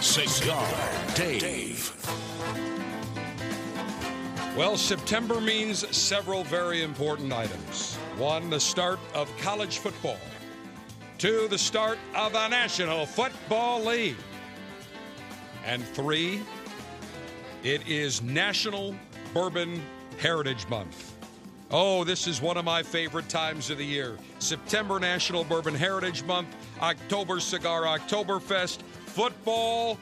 Cigar Dave. Well, September means several very important items. One, the start of college football. Two, the start of the National Football League. And three, it is National Bourbon Heritage Month. Oh, this is one of my favorite times of the year. September National Bourbon Heritage Month, October Cigar Oktoberfest, football.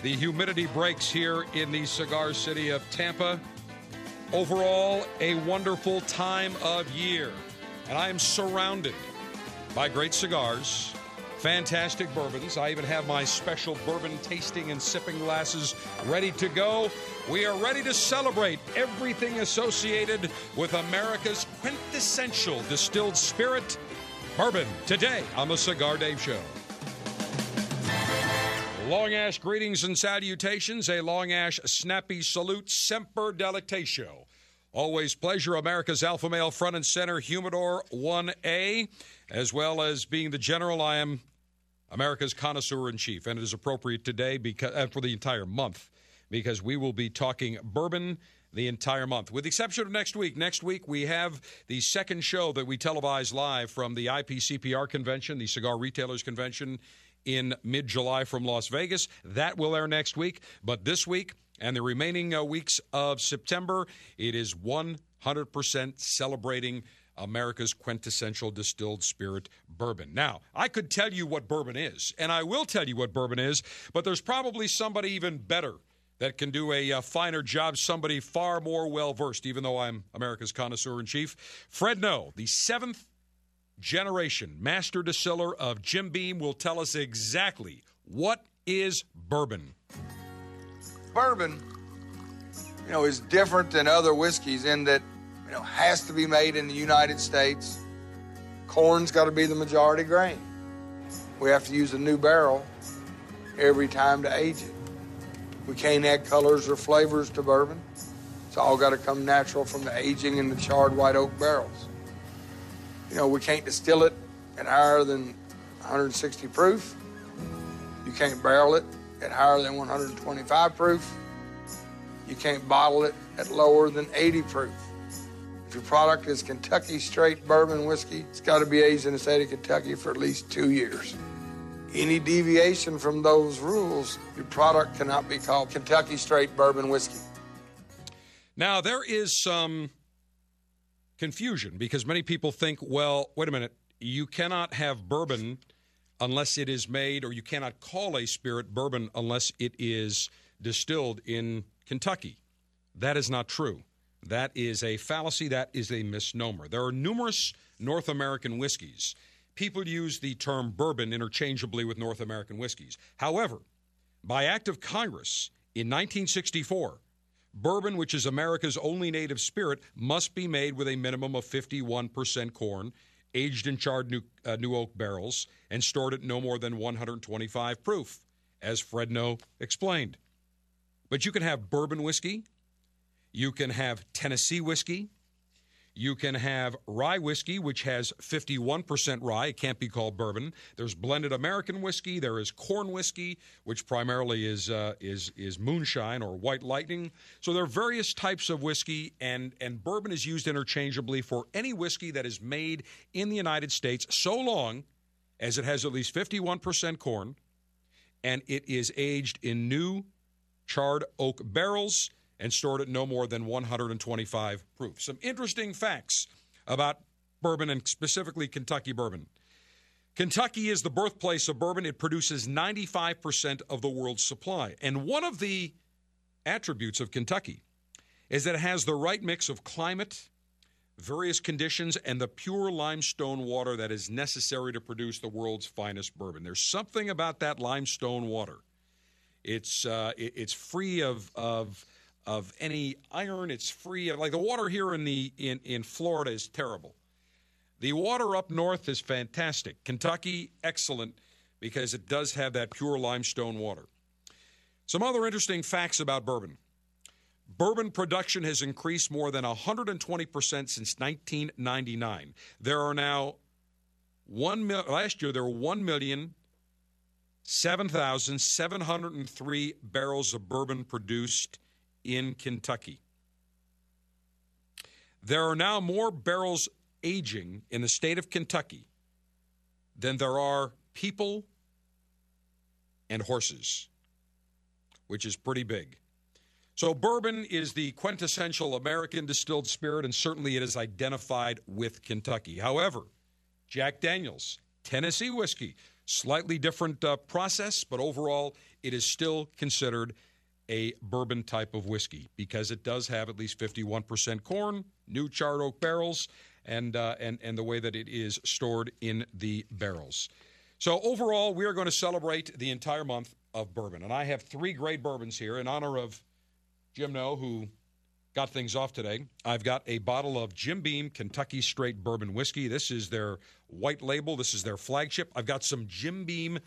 The humidity breaks here in the cigar city of Tampa. Overall, a wonderful time of year. And I am surrounded by great cigars, fantastic bourbons. I even have my special bourbon tasting and sipping glasses ready to go. We are ready to celebrate everything associated with America's quintessential distilled spirit, bourbon, today on the Cigar Dave Show. Long Ash greetings and salutations. A Long Ash snappy salute, semper delectatio. Always pleasure, America's alpha male front and center, Humidor 1A, as well as being the general. I am America's connoisseur in chief, and it is appropriate today because uh, for the entire month because we will be talking bourbon the entire month, with the exception of next week. Next week, we have the second show that we televise live from the IPCPR convention, the Cigar Retailers Convention in mid July from Las Vegas. That will air next week. But this week and the remaining uh, weeks of September, it is 100% celebrating America's quintessential distilled spirit bourbon. Now, I could tell you what bourbon is, and I will tell you what bourbon is, but there's probably somebody even better that can do a uh, finer job, somebody far more well versed, even though I'm America's connoisseur in chief. Fred Noe, the seventh generation master distiller of Jim Beam, will tell us exactly what is bourbon. Bourbon, you know, is different than other whiskeys in that, you know, has to be made in the United States. Corn's got to be the majority grain. We have to use a new barrel every time to age it. We can't add colors or flavors to bourbon. It's all got to come natural from the aging in the charred white oak barrels. You know, we can't distill it at higher than 160 proof. You can't barrel it at higher than 125 proof. You can't bottle it at lower than 80 proof. If your product is Kentucky straight bourbon whiskey, it's got to be aged in the state of Kentucky for at least two years. Any deviation from those rules, your product cannot be called Kentucky straight bourbon whiskey. Now, there is some confusion because many people think, well, wait a minute, you cannot have bourbon unless it is made, or you cannot call a spirit bourbon unless it is distilled in Kentucky. That is not true. That is a fallacy. That is a misnomer. There are numerous North American whiskeys. People use the term bourbon interchangeably with North American whiskeys. However, by act of Congress in 1964, bourbon, which is America's only native spirit, must be made with a minimum of 51% corn, aged in charred new, uh, new oak barrels, and stored at no more than 125 proof, as Fred Noe explained. But you can have bourbon whiskey, you can have Tennessee whiskey, you can have rye whiskey, which has 51% rye. It can't be called bourbon. There's blended American whiskey. There is corn whiskey, which primarily is uh, is is moonshine or white lightning. So there are various types of whiskey, and and bourbon is used interchangeably for any whiskey that is made in the United States, so long as it has at least 51% corn, and it is aged in new charred oak barrels and stored at no more than 125 proof. Some interesting facts about bourbon and specifically Kentucky bourbon. Kentucky is the birthplace of bourbon. It produces 95% of the world's supply. And one of the attributes of Kentucky is that it has the right mix of climate, various conditions, and the pure limestone water that is necessary to produce the world's finest bourbon. There's something about that limestone water. It's uh, it's free of of of any iron. It's free like the water here in the in in Florida is terrible. The water up north is fantastic. Kentucky, excellent because it does have that pure limestone water. Some other interesting facts about bourbon. Bourbon production has increased more than 120% since 1999. There are now 1 mil- last year there were 1 million 7,703 barrels of bourbon produced in Kentucky. There are now more barrels aging in the state of Kentucky than there are people and horses, which is pretty big. So, bourbon is the quintessential American distilled spirit, and certainly it is identified with Kentucky. However, Jack Daniels, Tennessee whiskey, slightly different uh, process, but overall, it is still considered a bourbon type of whiskey because it does have at least 51% corn, new charred oak barrels, and, uh, and, and the way that it is stored in the barrels. So, overall, we are going to celebrate the entire month of bourbon. And I have three great bourbons here in honor of Jim Noe, who got things off today. I've got a bottle of Jim Beam Kentucky Straight Bourbon Whiskey. This is their white label, this is their flagship. I've got some Jim Beam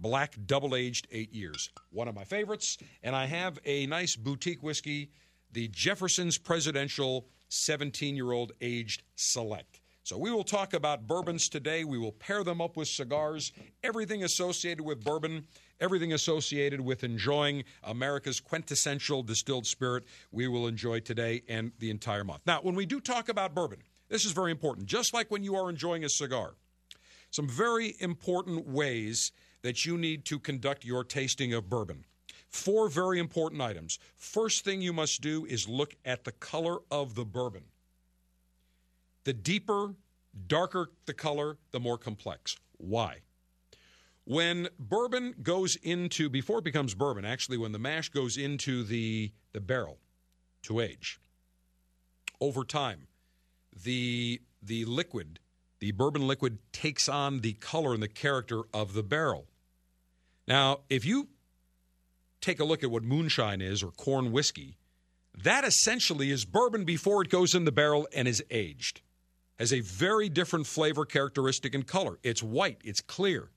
Black Double Aged Eight Years, one of my favorites. And I have a nice boutique whiskey, the Jefferson's Presidential 17 year old aged select. So we will talk about bourbons today. We will pair them up with cigars, everything associated with bourbon, everything associated with enjoying America's quintessential distilled spirit. We will enjoy today and the entire month. Now, when we do talk about bourbon, this is very important. Just like when you are enjoying a cigar, some very important ways that you need to conduct your tasting of bourbon. Four very important items. First thing you must do is look at the color of the bourbon. The deeper, darker the color, the more complex. Why? When bourbon goes into, before it becomes bourbon, actually, when the mash goes into the, the barrel to age, over time, the, the liquid, the bourbon liquid, takes on the color and the character of the barrel. Now, if you take a look at what moonshine is or corn whiskey, that essentially is bourbon before it goes in the barrel and is aged. Has a very different flavor, characteristic, and color. It's white, it's clear.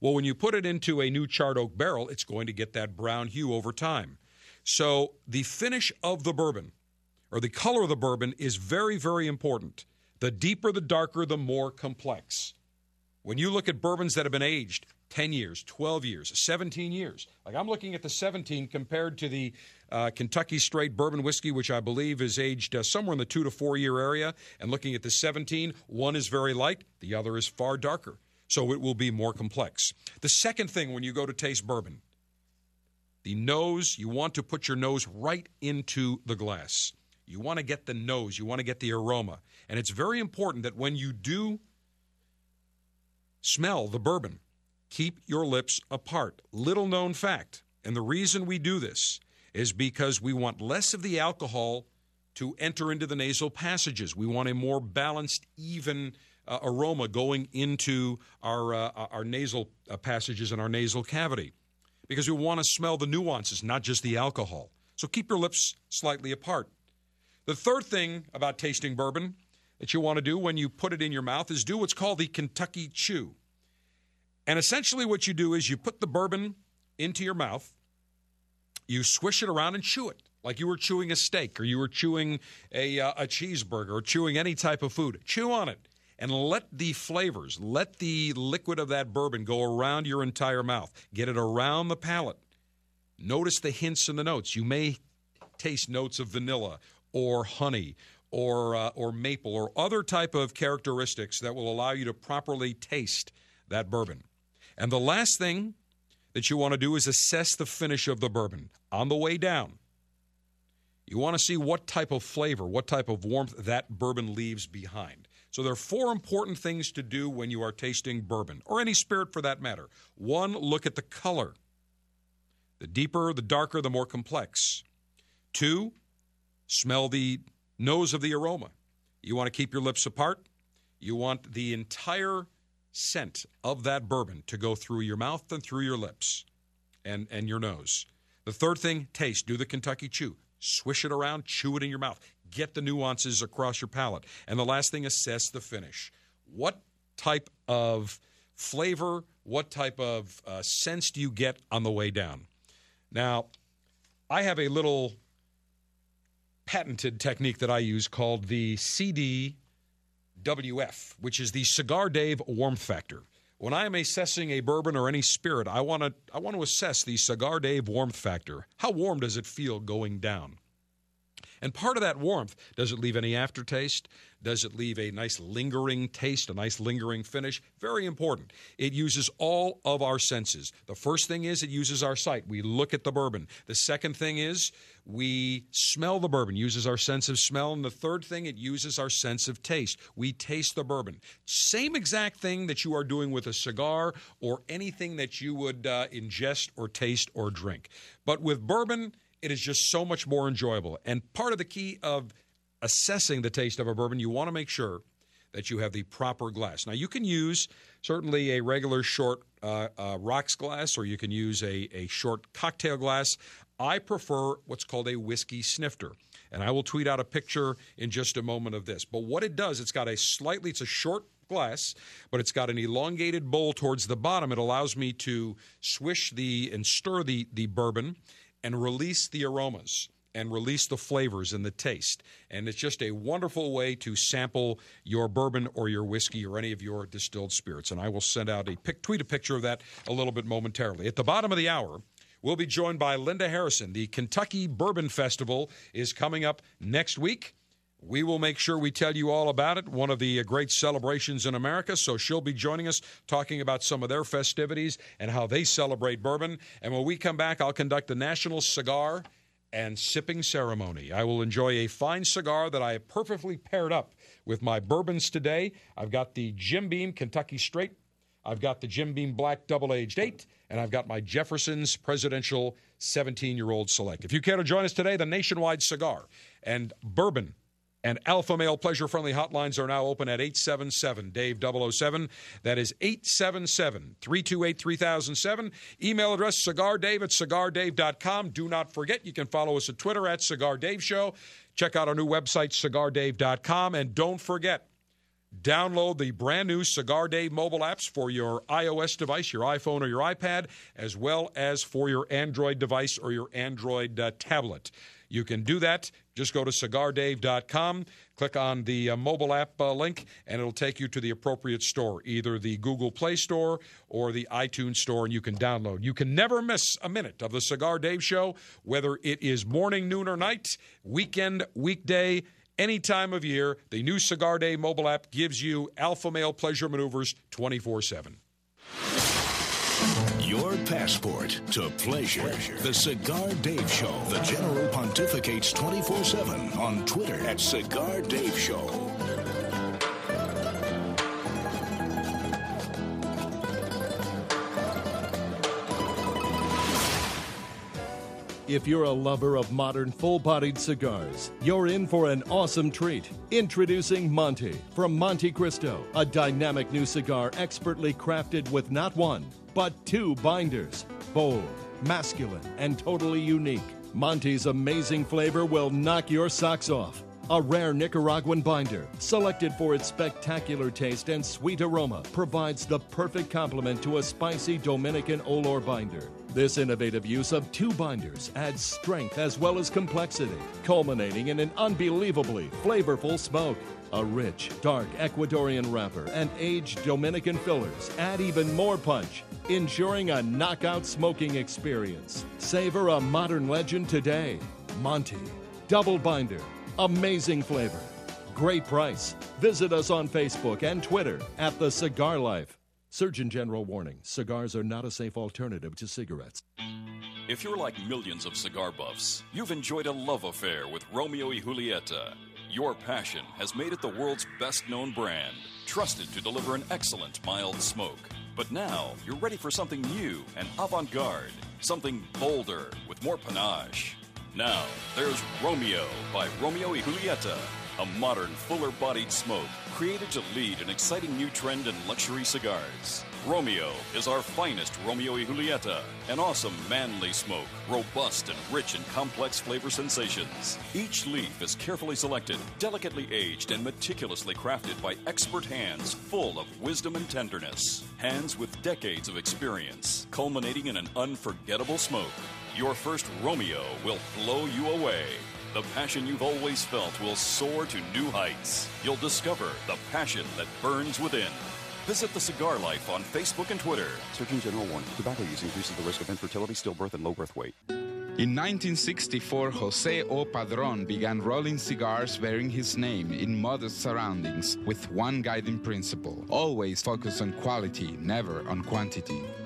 Well, when you put it into a new charred oak barrel, it's going to get that brown hue over time. So the finish of the bourbon or the color of the bourbon is very, very important. The deeper, the darker, the more complex. When you look at bourbons that have been aged 10 years, 12 years, 17 years. Like I'm looking at the 17 compared to the uh, Kentucky Straight Bourbon Whiskey, which I believe is aged uh, somewhere in the two to four year area. And looking at the 17, one is very light, the other is far darker. So it will be more complex. The second thing when you go to taste bourbon, the nose, you want to put your nose right into the glass. You want to get the nose, you want to get the aroma. And it's very important that when you do smell the bourbon, keep your lips apart. Little known fact, and the reason we do this is because we want less of the alcohol to enter into the nasal passages. We want a more balanced, even uh, aroma going into our, uh, our nasal uh, passages and our nasal cavity because we want to smell the nuances, not just the alcohol. So keep your lips slightly apart. The third thing about tasting bourbon that you want to do when you put it in your mouth is do what's called the Kentucky Chew. And essentially, what you do is you put the bourbon into your mouth, you swish it around and chew it like you were chewing a steak or you were chewing a, uh, a cheeseburger or chewing any type of food. Chew on it and let the flavors, let the liquid of that bourbon go around your entire mouth. Get it around the palate. Notice the hints and the notes. You may taste notes of vanilla or honey or uh, or maple or other type of characteristics that will allow you to properly taste that bourbon. And the last thing that you want to do is assess the finish of the bourbon on the way down. You want to see what type of flavor, what type of warmth that bourbon leaves behind. So there are four important things to do when you are tasting bourbon, or any spirit for that matter. One, look at the color. The deeper, the darker, the more complex. Two, smell the nose of the aroma. You want to keep your lips apart. You want the entire scent of that bourbon to go through your mouth and through your lips and, and your nose. The third thing, taste. Do the Kentucky chew. Swish it around, chew it in your mouth. Get the nuances across your palate. And the last thing, assess the finish. What type of flavor, what type of uh, sense do you get on the way down? Now, I have a little patented technique that I use called the CDWF, which is the Cigar Dave Warmth Factor. When I am assessing a bourbon or any spirit, I want to I want to assess the Cigar Dave warmth factor. How warm does it feel going down? And part of that warmth, does it leave any aftertaste? Does it leave a nice lingering taste, a nice lingering finish? Very important. It uses all of our senses. The first thing is it uses our sight. We look at the bourbon. The second thing is we smell the bourbon, uses our sense of smell. And the third thing, it uses our sense of taste. We taste the bourbon. Same exact thing that you are doing with a cigar or anything that you would uh, ingest or taste or drink. But with bourbon, it is just so much more enjoyable. And part of the key of assessing the taste of a bourbon, you want to make sure that you have the proper glass. Now, you can use certainly a regular short uh, uh, rocks glass, or you can use a, a short cocktail glass. I prefer what's called a whiskey snifter. And I will tweet out a picture in just a moment of this. But what it does, it's got a slightly, it's a short glass, but it's got an elongated bowl towards the bottom. It allows me to swish the and stir the, the bourbon and release the aromas and release the flavors and the taste. And it's just a wonderful way to sample your bourbon or your whiskey or any of your distilled spirits. And I will send out a pic, tweet a picture of that a little bit momentarily. At the bottom of the hour, we'll be joined by Linda Harrison. The Kentucky Bourbon Festival is coming up next week. We will make sure we tell you all about it, one of the uh, great celebrations in America. So she'll be joining us talking about some of their festivities and how they celebrate bourbon. And when we come back, I'll conduct the National Cigar and Sipping Ceremony. I will enjoy a fine cigar that I have perfectly paired up with my bourbons today. I've got the Jim Beam Kentucky Straight, I've got the Jim Beam Black Double Aged 8, and I've got my Jefferson's Presidential 17 year old Select. If you care to join us today, the Nationwide Cigar and Bourbon and Alpha Male Pleasure Friendly hotlines are now open at 877 Dave 007. That is 877 328 3007. Email address cigardave at cigardave.com. Do not forget, you can follow us at Twitter at Cigar Dave Show. Check out our new website, cigardave.com. And don't forget, Download the brand new Cigar Dave mobile apps for your iOS device, your iPhone or your iPad, as well as for your Android device or your Android uh, tablet. You can do that. Just go to cigardave.com, click on the uh, mobile app uh, link, and it'll take you to the appropriate store, either the Google Play Store or the iTunes Store, and you can download. You can never miss a minute of the Cigar Dave Show, whether it is morning, noon, or night, weekend, weekday any time of year. The new Cigar Dave mobile app gives you alpha male pleasure maneuvers 24 7. Your passport to pleasure. The Cigar Dave Show. The General pontificates 24 7 on Twitter at Cigar Dave Show. If you're a lover of modern full bodied cigars, you're in for an awesome treat. Introducing Monte from Montecristo, a dynamic new cigar expertly crafted with not one, but two binders. Bold, masculine, and totally unique. Monte's amazing flavor will knock your socks off. A rare Nicaraguan binder, selected for its spectacular taste and sweet aroma, provides the perfect complement to a spicy Dominican Olor binder. This innovative use of two binders adds strength as well as complexity, culminating in an unbelievably flavorful smoke. A rich, dark Ecuadorian wrapper and aged Dominican fillers add even more punch, ensuring a knockout smoking experience. Savor a modern legend today. Monte, Double binder. Amazing flavor. Great price. Visit us on Facebook and Twitter at The Cigar Life. Surgeon General warning cigars are not a safe alternative to cigarettes. If you're like millions of cigar buffs, you've enjoyed a love affair with Romeo y Julieta. Your passion has made it the world's best known brand, trusted to deliver an excellent mild smoke. But now you're ready for something new and avant garde, something bolder with more panache. Now, there's Romeo by Romeo y Julieta, a modern, fuller bodied smoke created to lead an exciting new trend in luxury cigars. Romeo is our finest Romeo y Julieta, an awesome manly smoke, robust and rich in complex flavor sensations. Each leaf is carefully selected, delicately aged, and meticulously crafted by expert hands full of wisdom and tenderness. Hands with decades of experience, culminating in an unforgettable smoke. Your first Romeo will blow you away. The passion you've always felt will soar to new heights. You'll discover the passion that burns within. Visit The Cigar Life on Facebook and Twitter. Surgeon General warning tobacco use increases the risk of infertility, stillbirth, and low birth weight. In 1964, Jose O. Padron began rolling cigars bearing his name in modest surroundings with one guiding principle always focus on quality, never on quantity.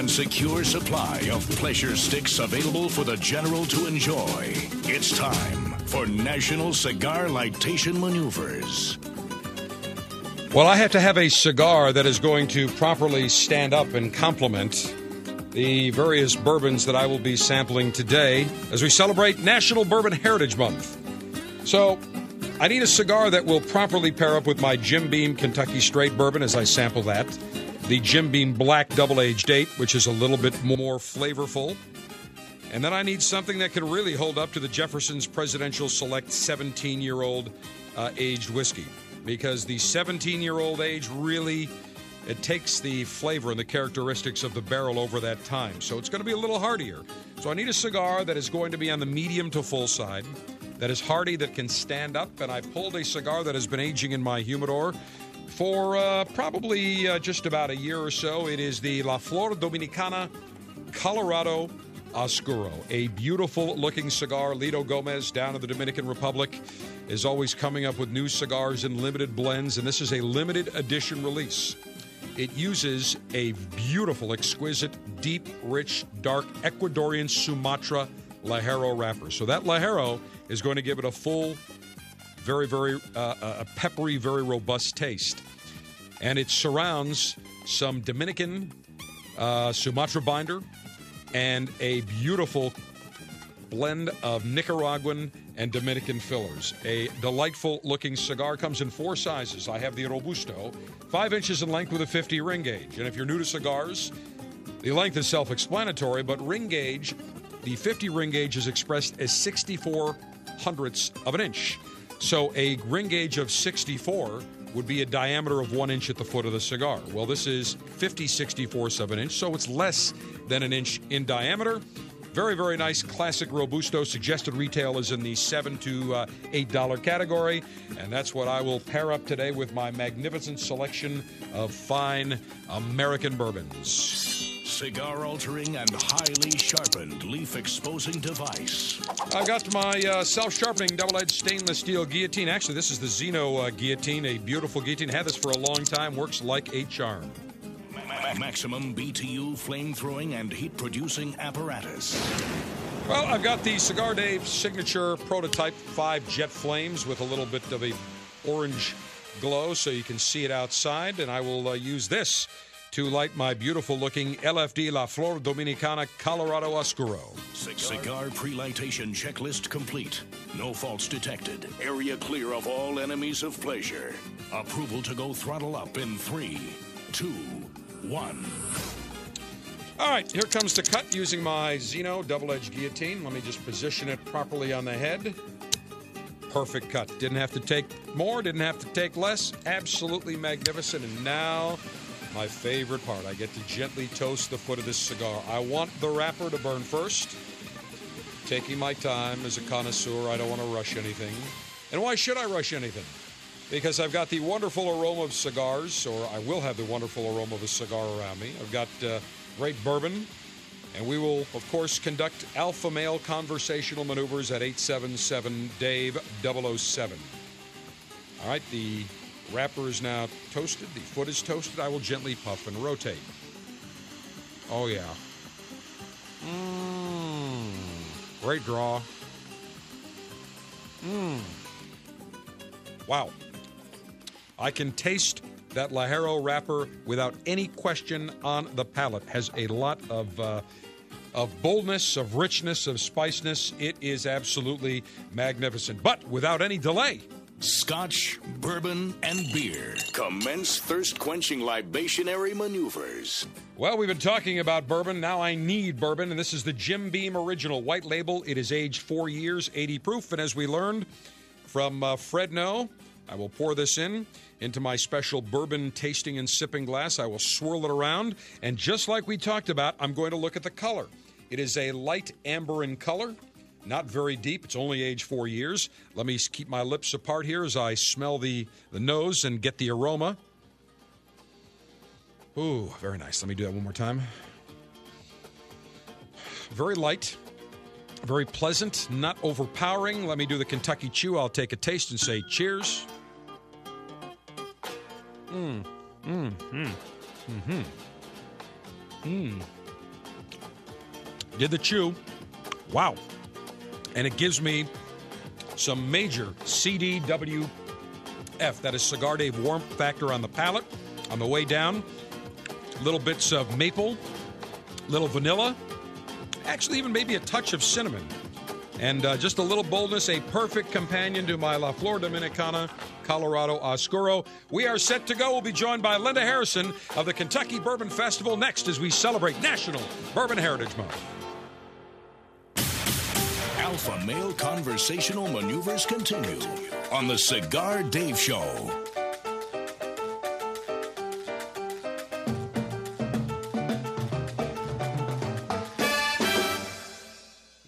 And secure supply of pleasure sticks available for the general to enjoy, it's time for National Cigar Lightation Maneuvers. Well, I have to have a cigar that is going to properly stand up and complement the various bourbons that I will be sampling today as we celebrate National Bourbon Heritage Month. So, I need a cigar that will properly pair up with my Jim Beam Kentucky Straight Bourbon as I sample that, the Jim Beam Black Double Aged Date, which is a little bit more flavorful. And then I need something that can really hold up to the Jefferson's Presidential Select 17 year old uh, aged whiskey. Because the 17 year old age really it takes the flavor and the characteristics of the barrel over that time. So it's going to be a little hardier. So I need a cigar that is going to be on the medium to full side, that is hardy, that can stand up. And I pulled a cigar that has been aging in my humidor for uh, probably uh, just about a year or so. It is the La Flor Dominicana Colorado Oscuro, a beautiful looking cigar. Litto Gomez down in the Dominican Republic is always coming up with new cigars and limited blends, and this is a limited edition release. It uses a beautiful, exquisite, deep, rich, dark Ecuadorian Sumatra Ligero wrapper. So that Ligero is going to give it a full, very, very uh, a peppery, very robust taste. And it surrounds some Dominican uh, Sumatra binder and a beautiful blend of Nicaraguan and Dominican fillers. A delightful looking cigar comes in four sizes. I have the Robusto, five inches in length with a 50 ring gauge. And if you're new to cigars, the length is self explanatory, but ring gauge, the 50 ring gauge is expressed as 64 hundredths of an inch. So a ring gauge of 64 would be a diameter of one inch at the foot of the cigar. Well, this is 50 64ths of an inch, so it's less than an inch in diameter. Very, very nice classic Robusto. Suggested retail is in the seven to uh, eight dollar category, and that's what I will pair up today with my magnificent selection of fine American bourbons. Cigar altering and highly sharpened leaf exposing device. I've got my uh, self sharpening double edged stainless steel guillotine. Actually, this is the Zino uh, guillotine, a beautiful guillotine. Had this for a long time, works like a charm. Maximum BTU flame throwing and heat producing apparatus. Well, I've got the Cigar Dave signature prototype five jet flames with a little bit of a orange glow so you can see it outside, and I will uh, use this to light my beautiful looking LFD La Flor Dominicana Colorado Oscuro. Cigar pre-lightation checklist complete. No faults detected. Area clear of all enemies of pleasure. Approval to go throttle up in three, two, one. All right, here comes the cut using my Zino double edged guillotine. Let me just position it properly on the head. Perfect cut. Didn't have to take more, didn't have to take less. Absolutely magnificent. And now, my favorite part I get to gently toast the foot of this cigar. I want the wrapper to burn first. Taking my time as a connoisseur, I don't want to rush anything. And why should I rush anything? Because I've got the wonderful aroma of cigars, or I will have the wonderful aroma of a cigar around me. I've got uh, great bourbon, and we will, of course, conduct alpha male conversational maneuvers at 877 Dave 007. All right, the wrapper is now toasted, the foot is toasted. I will gently puff and rotate. Oh, yeah. Mmm. Great draw. Mmm. Wow. I can taste that Ligero wrapper without any question on the palate. Has a lot of uh, of boldness, of richness, of spiciness. It is absolutely magnificent. But without any delay, Scotch, bourbon, and beer. Commence thirst quenching libationary maneuvers. Well, we've been talking about bourbon. Now I need bourbon, and this is the Jim Beam Original White Label. It is aged four years, 80 proof, and as we learned from uh, Fred Noe, I will pour this in into my special bourbon tasting and sipping glass. I will swirl it around, and just like we talked about, I'm going to look at the color. It is a light amber in color, not very deep. It's only aged four years. Let me keep my lips apart here as I smell the, the nose and get the aroma. Ooh, very nice. Let me do that one more time. Very light, very pleasant, not overpowering. Let me do the Kentucky Chew. I'll take a taste and say cheers. Mmm, mmm, mmm, mmm, mmm. Did the chew. Wow. And it gives me some major CDWF. That is Cigar Dave warmth factor on the palate. On the way down, little bits of maple, little vanilla, actually, even maybe a touch of cinnamon. And uh, just a little boldness, a perfect companion to my La Flor Dominicana Colorado Oscuro. We are set to go. We'll be joined by Linda Harrison of the Kentucky Bourbon Festival next as we celebrate National Bourbon Heritage Month. Alpha male conversational maneuvers continue on the Cigar Dave Show.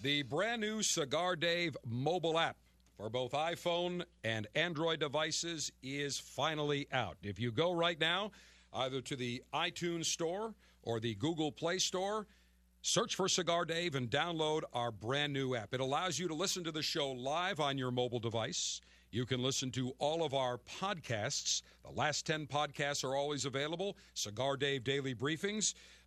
The brand new Cigar Dave mobile app for both iPhone and Android devices is finally out. If you go right now, either to the iTunes Store or the Google Play Store, search for Cigar Dave and download our brand new app. It allows you to listen to the show live on your mobile device. You can listen to all of our podcasts. The last 10 podcasts are always available. Cigar Dave Daily Briefings.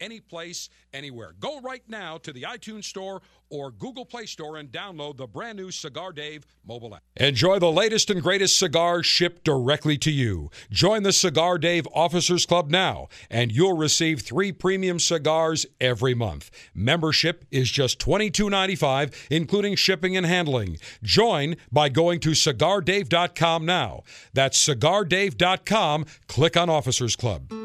any place, anywhere. Go right now to the iTunes Store or Google Play Store and download the brand new Cigar Dave mobile app. Enjoy the latest and greatest cigars shipped directly to you. Join the Cigar Dave Officers Club now, and you'll receive three premium cigars every month. Membership is just $22.95, including shipping and handling. Join by going to cigardave.com now. That's cigardave.com. Click on Officers Club.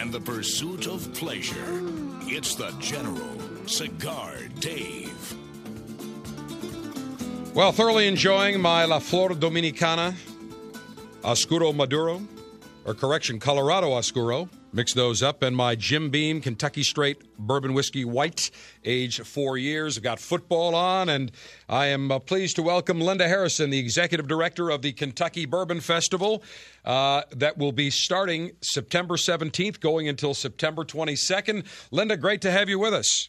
And the pursuit of pleasure. It's the General Cigar Dave. Well, thoroughly enjoying my La Flor Dominicana Oscuro Maduro, or correction, Colorado Oscuro. Mix those up, and my Jim Beam Kentucky Straight Bourbon Whiskey White, age four years. I've got football on, and I am uh, pleased to welcome Linda Harrison, the executive director of the Kentucky Bourbon Festival, uh, that will be starting September 17th, going until September 22nd. Linda, great to have you with us.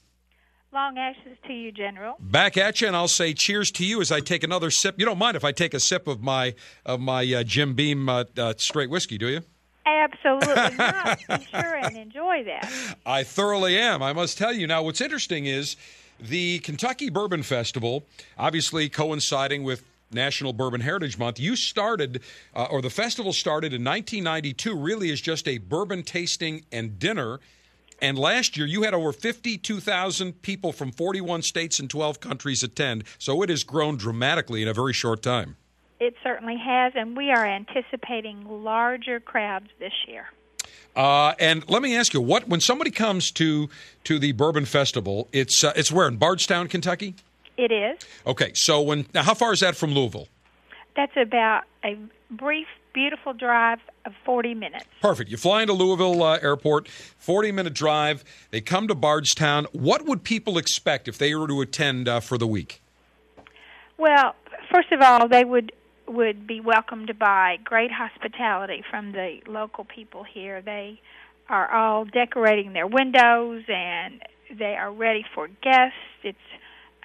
Long ashes to you, General. Back at you, and I'll say cheers to you as I take another sip. You don't mind if I take a sip of my of my uh, Jim Beam uh, uh, straight whiskey, do you? Absolutely not. Be sure and enjoy that. I thoroughly am. I must tell you. Now, what's interesting is the Kentucky Bourbon Festival, obviously coinciding with National Bourbon Heritage Month. You started, uh, or the festival started in 1992, really as just a bourbon tasting and dinner. And last year, you had over 52,000 people from 41 states and 12 countries attend. So it has grown dramatically in a very short time. It certainly has, and we are anticipating larger crowds this year. Uh, and let me ask you, what when somebody comes to to the Bourbon Festival, it's uh, it's where in Bardstown, Kentucky. It is. Okay, so when now, how far is that from Louisville? That's about a brief, beautiful drive of 40 minutes. Perfect. You fly into Louisville uh, Airport, 40 minute drive. They come to Bardstown. What would people expect if they were to attend uh, for the week? Well, first of all, they would would be welcomed by great hospitality from the local people here. They are all decorating their windows and they are ready for guests. It's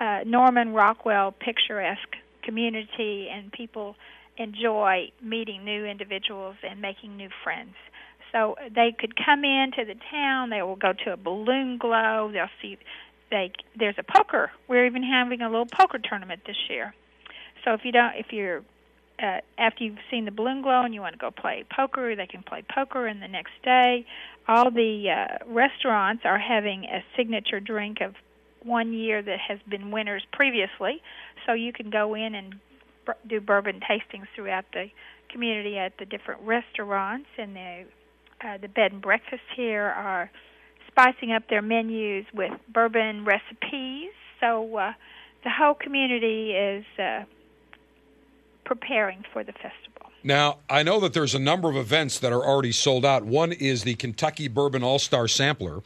uh, Norman Rockwell picturesque community, and people enjoy meeting new individuals and making new friends. So they could come into the town. They will go to a balloon glow. They'll see they there's a poker. We're even having a little poker tournament this year. So if you don't, if you're uh, after you've seen the balloon glow and you want to go play poker, they can play poker. And the next day, all the uh, restaurants are having a signature drink of one year that has been winners previously. So you can go in and br- do bourbon tastings throughout the community at the different restaurants. And the uh, the bed and breakfast here are spicing up their menus with bourbon recipes. So uh, the whole community is. Uh, preparing for the festival. Now, I know that there's a number of events that are already sold out. One is the Kentucky Bourbon All Star Sampler,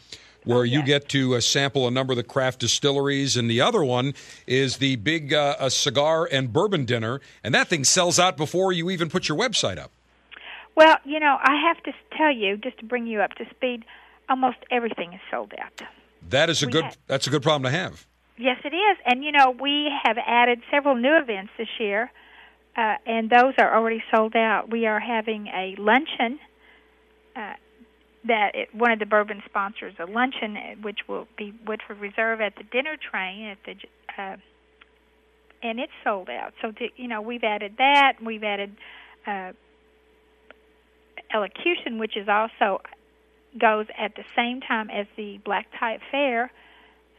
where Oh, you get to uh, sample a number of the craft distilleries. And the other one is the big uh, a cigar and bourbon dinner. And that thing sells out before you even put your website up. Well, you know, I have to tell you, just to bring you up to speed, almost everything is sold out. That is a We good. had- That's a good problem to have. Yes, it is. And, you know, we have added several new events this year, uh, and those are already sold out. We are having a luncheon uh, that it, one of the bourbon sponsors, a luncheon, uh, which will be Woodford Reserve at the dinner train at the. Uh, and it's sold out. So, to, you know, we've added that. We've added uh, elocution, which is also goes at the same time as the Black Tie Fair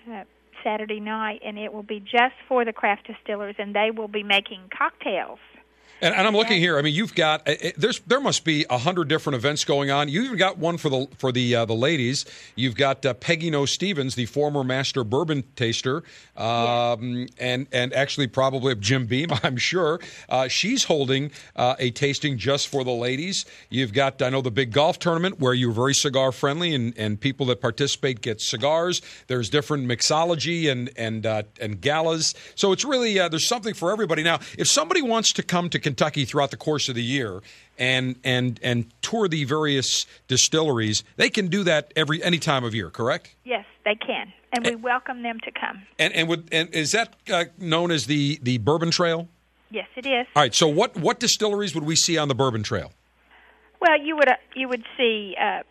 uh, Saturday night, and it will be just for the craft distillers, and they will be making cocktails. And, and I'm looking here. I mean, you've got uh, uh, there's there must be a hundred different events going on. You even got one for the for the uh, the ladies. You've got uh, Peggy Noe Stevens, the former master bourbon taster, um, and and actually probably Jim Beam, I'm sure. Uh, she's holding uh, a tasting just for the ladies. You've got I know the big golf tournament where you're very cigar friendly, and, and people that participate get cigars. There's different mixology and and uh, and galas. So it's really uh, there's something for everybody. Now, if somebody wants to come to Kentucky throughout the course of the year and and and tour the various distilleries, they can do that every any time of year, correct? Yes, they can, and we welcome them to come. And and would and is that uh, known as the the Bourbon Trail? Yes, it is. All right. So what what distilleries would we see on the Bourbon Trail? Well, you would uh, you would see uh,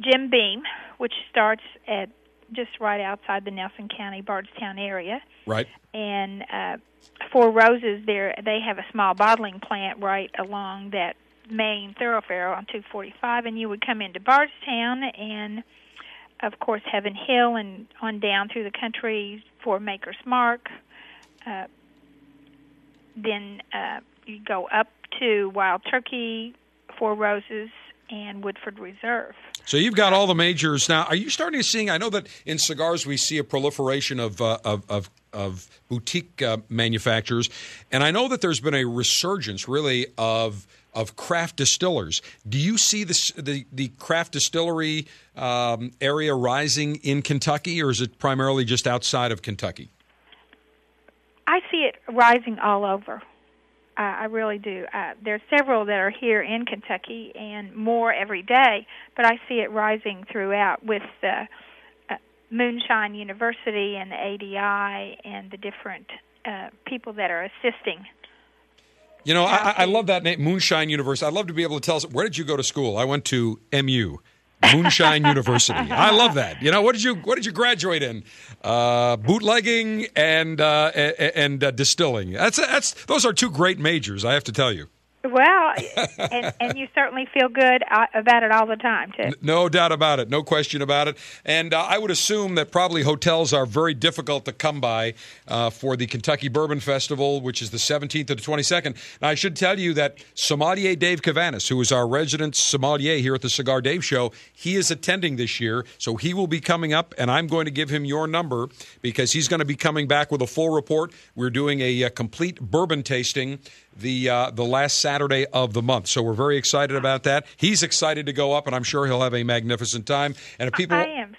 Jim Beam, which starts at just right outside the Nelson County Bardstown area, Right. and uh, Four Roses. There, they have a small bottling plant right along that main thoroughfare on 245, and you would come into Bardstown and. Of course, Heaven Hill and on down through the country for Maker's Mark. Uh, then uh, you go up to Wild Turkey, Four Roses, and Woodford Reserve. So you've got all the majors now. Are you starting to see? I know that in cigars we see a proliferation of uh, of, of, of boutique uh, manufacturers, and I know that there's been a resurgence, really, of of craft distillers. Do you see this, the the craft distillery um, area rising in Kentucky, or is it primarily just outside of Kentucky? I see it rising all over. Uh, I really do. Uh, there's several that are here in Kentucky, and more every day. But I see it rising throughout with the uh, Moonshine University and the ADI and the different uh, people that are assisting. You know, I, I love that name, Moonshine University. I'd love to be able to tell us where did you go to school? I went to MU. Moonshine University. I love that. You know, what did you what did you graduate in? Uh, bootlegging and uh, and uh, distilling. That's that's those are two great majors. I have to tell you. Well, and, and you certainly feel good uh, about it all the time, too. No doubt about it. No question about it. And uh, I would assume that probably hotels are very difficult to come by uh, for the Kentucky Bourbon Festival, which is the 17th to the 22nd. Now, I should tell you that sommelier Dave Cavanis, who is our resident sommelier here at the Cigar Dave Show, he is attending this year. So he will be coming up, and I'm going to give him your number because he's going to be coming back with a full report. We're doing a, a complete bourbon tasting the uh, the last Saturday of the month. So we're very excited about that. He's excited to go up, and I'm sure he'll have a magnificent time. And if people, I am.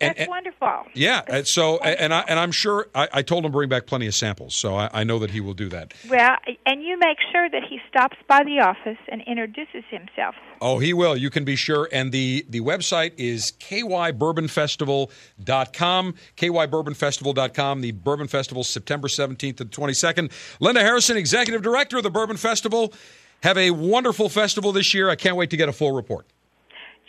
That's and, wonderful. Yeah. That's so, wonderful. and I and I'm sure I, I, told him bring back plenty of samples, so I, I, know that he will do that. Well, and you make sure that he stops by the office and introduces himself. Oh, he will. You can be sure. And the the website is kybourbonfestival.com. kybourbonfestival.com. The Bourbon Festival, September 17th to 22nd. Linda Harrison, executive director of the Bourbon Festival. Have a wonderful festival this year. I can't wait to get a full report.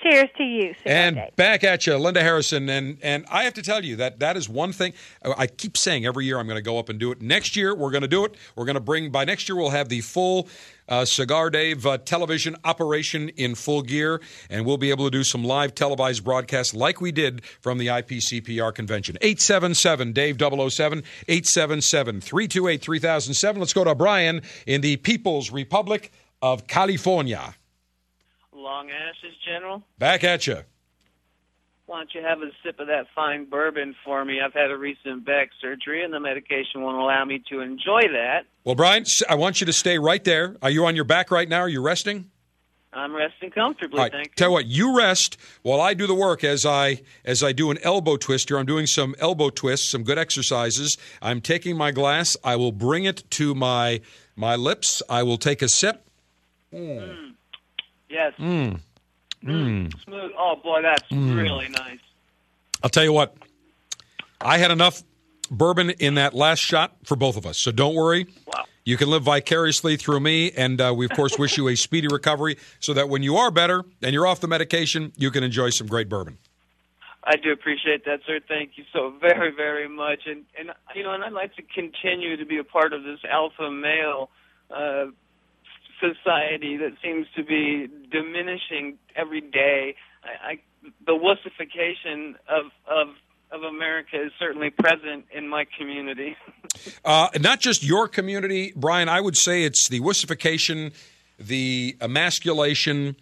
Cheers to you. and back at you, Linda Harrison. And and I have to tell you that that is one thing I keep saying every year I'm going to go up and do it. Next year we're going to do it. We're going to bring by next year we'll have the full uh, Cigar Dave uh, television operation in full gear, and we'll be able to do some live televised broadcasts like we did from the IPCPR convention. 877 Dave 007, 877 328 3007. Let's go to Brian in the People's Republic of California. Long ashes, General. Back at you. Why don't you have a sip of that fine bourbon for me? I've had a recent back surgery, and the medication won't allow me to enjoy that. Well, Brian, I want you to stay right there. Are you on your back right now? Are you resting? I'm resting comfortably. All right. Thank you. Tell you what, you rest while I do the work. As I as I do an elbow twist here, I'm doing some elbow twists, some good exercises. I'm taking my glass. I will bring it to my my lips. I will take a sip. Mm. Mm. Yes. Mm. Mm. Smooth. Oh boy, that's Mm. really nice. I'll tell you what. I had enough bourbon in that last shot for both of us, so don't worry. Wow. You can live vicariously through me, and uh, we of course wish you a speedy recovery, so that when you are better and you're off the medication, you can enjoy some great bourbon. I do appreciate that, sir. Thank you so very, very much. And and you know, and I'd like to continue to be a part of this alpha male uh, society that seems to be diminishing every day. I, I the wussification of of of America is certainly present in my community. Uh, not just your community, Brian. I would say it's the wussification, the emasculation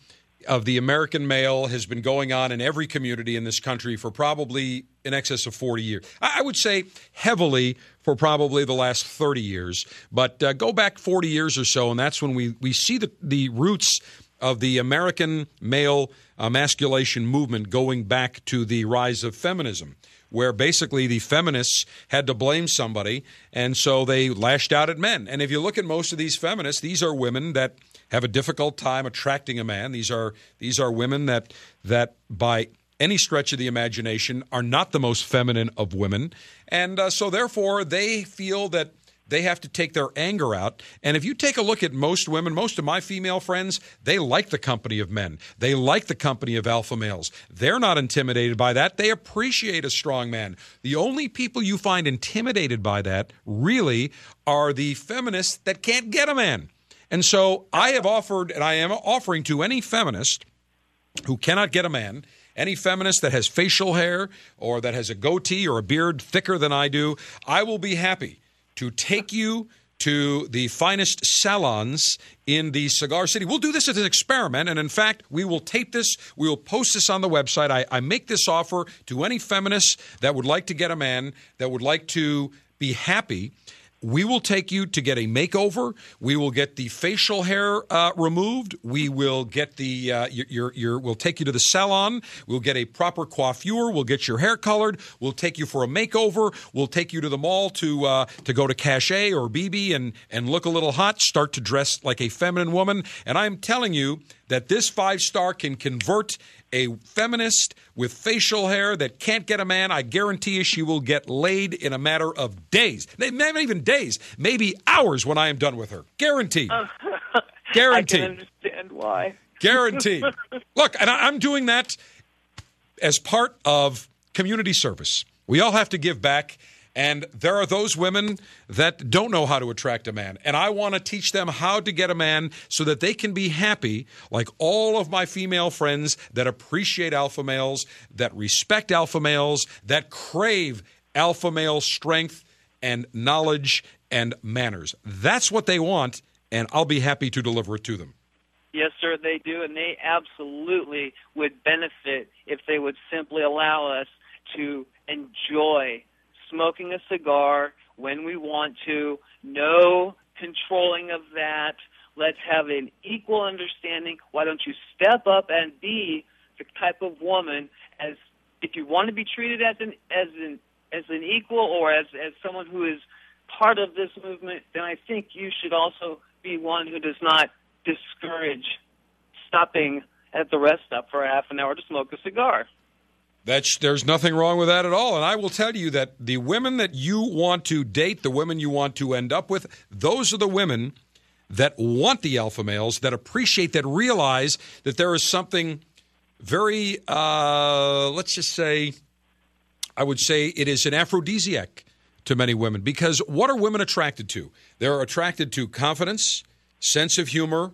of the American male has been going on in every community in this country for probably in excess of 40 years. I would say heavily for probably the last 30 years. But uh, go back 40 years or so, and that's when we, we see the, the roots of the American male emasculation movement going back to the rise of feminism where basically the feminists had to blame somebody, and so they lashed out at men. And if you look at most of these feminists, these are women that have a difficult time attracting a man. These are these are women that that by any stretch of the imagination are not the most feminine of women, and uh, so therefore they feel that they have to take their anger out. And if you take a look at most women, most of my female friends, they like the company of men. They like the company of alpha males. They're not intimidated by that. They appreciate a strong man. The only people you find intimidated by that really are the feminists that can't get a man. And so I have offered, and I am offering to any feminist who cannot get a man, any feminist that has facial hair or that has a goatee or a beard thicker than I do, I will be happy to take you to the finest salons in the Cigar City. We'll do this as an experiment, and in fact, we will tape this. We will post this on the website. I, I make this offer to any feminists that would like to get a man, that would like to be happy we will take you to get a makeover. We will get the facial hair uh, removed. We will get the uh, your, your, your we'll take you to the salon. We'll get a proper coiffure. We'll get your hair colored. We'll take you for a makeover. We'll take you to the mall to uh, to go to Cache or bebe and and look a little hot. Start to dress like a feminine woman. And I'm telling you that this five star can convert a feminist with facial hair that can't get a man, I guarantee you she will get laid in a matter of days. Not even days, maybe hours when I am done with her. Guaranteed. Guaranteed. I can understand why. Guaranteed. Look, and I'm doing that as part of community service. We all have to give back. And there are those women that don't know how to attract a man. And I want to teach them how to get a man so that they can be happy, like all of my female friends that appreciate alpha males, that respect alpha males, that crave alpha male strength and knowledge and manners. That's what they want, and I'll be happy to deliver it to them. Yes, sir, they do, and they absolutely would benefit if they would simply allow us to enjoy smoking a cigar when we want to, no controlling of that. Let's have an equal understanding. Why don't you step up and be the type of woman as if you want to be treated as an as an as an equal or as as someone who is part of this movement, then I think you should also be one who does not discourage stopping at the rest stop for half an hour to smoke a cigar. That's there's nothing wrong with that at all. And I will tell you that the women that you want to date, the women you want to end up with, those are the women that want the alpha males, that appreciate, that realize that there is something very, uh, let's just say, I would say it is an aphrodisiac to many women because what are women attracted to? They're attracted to confidence, sense of humor,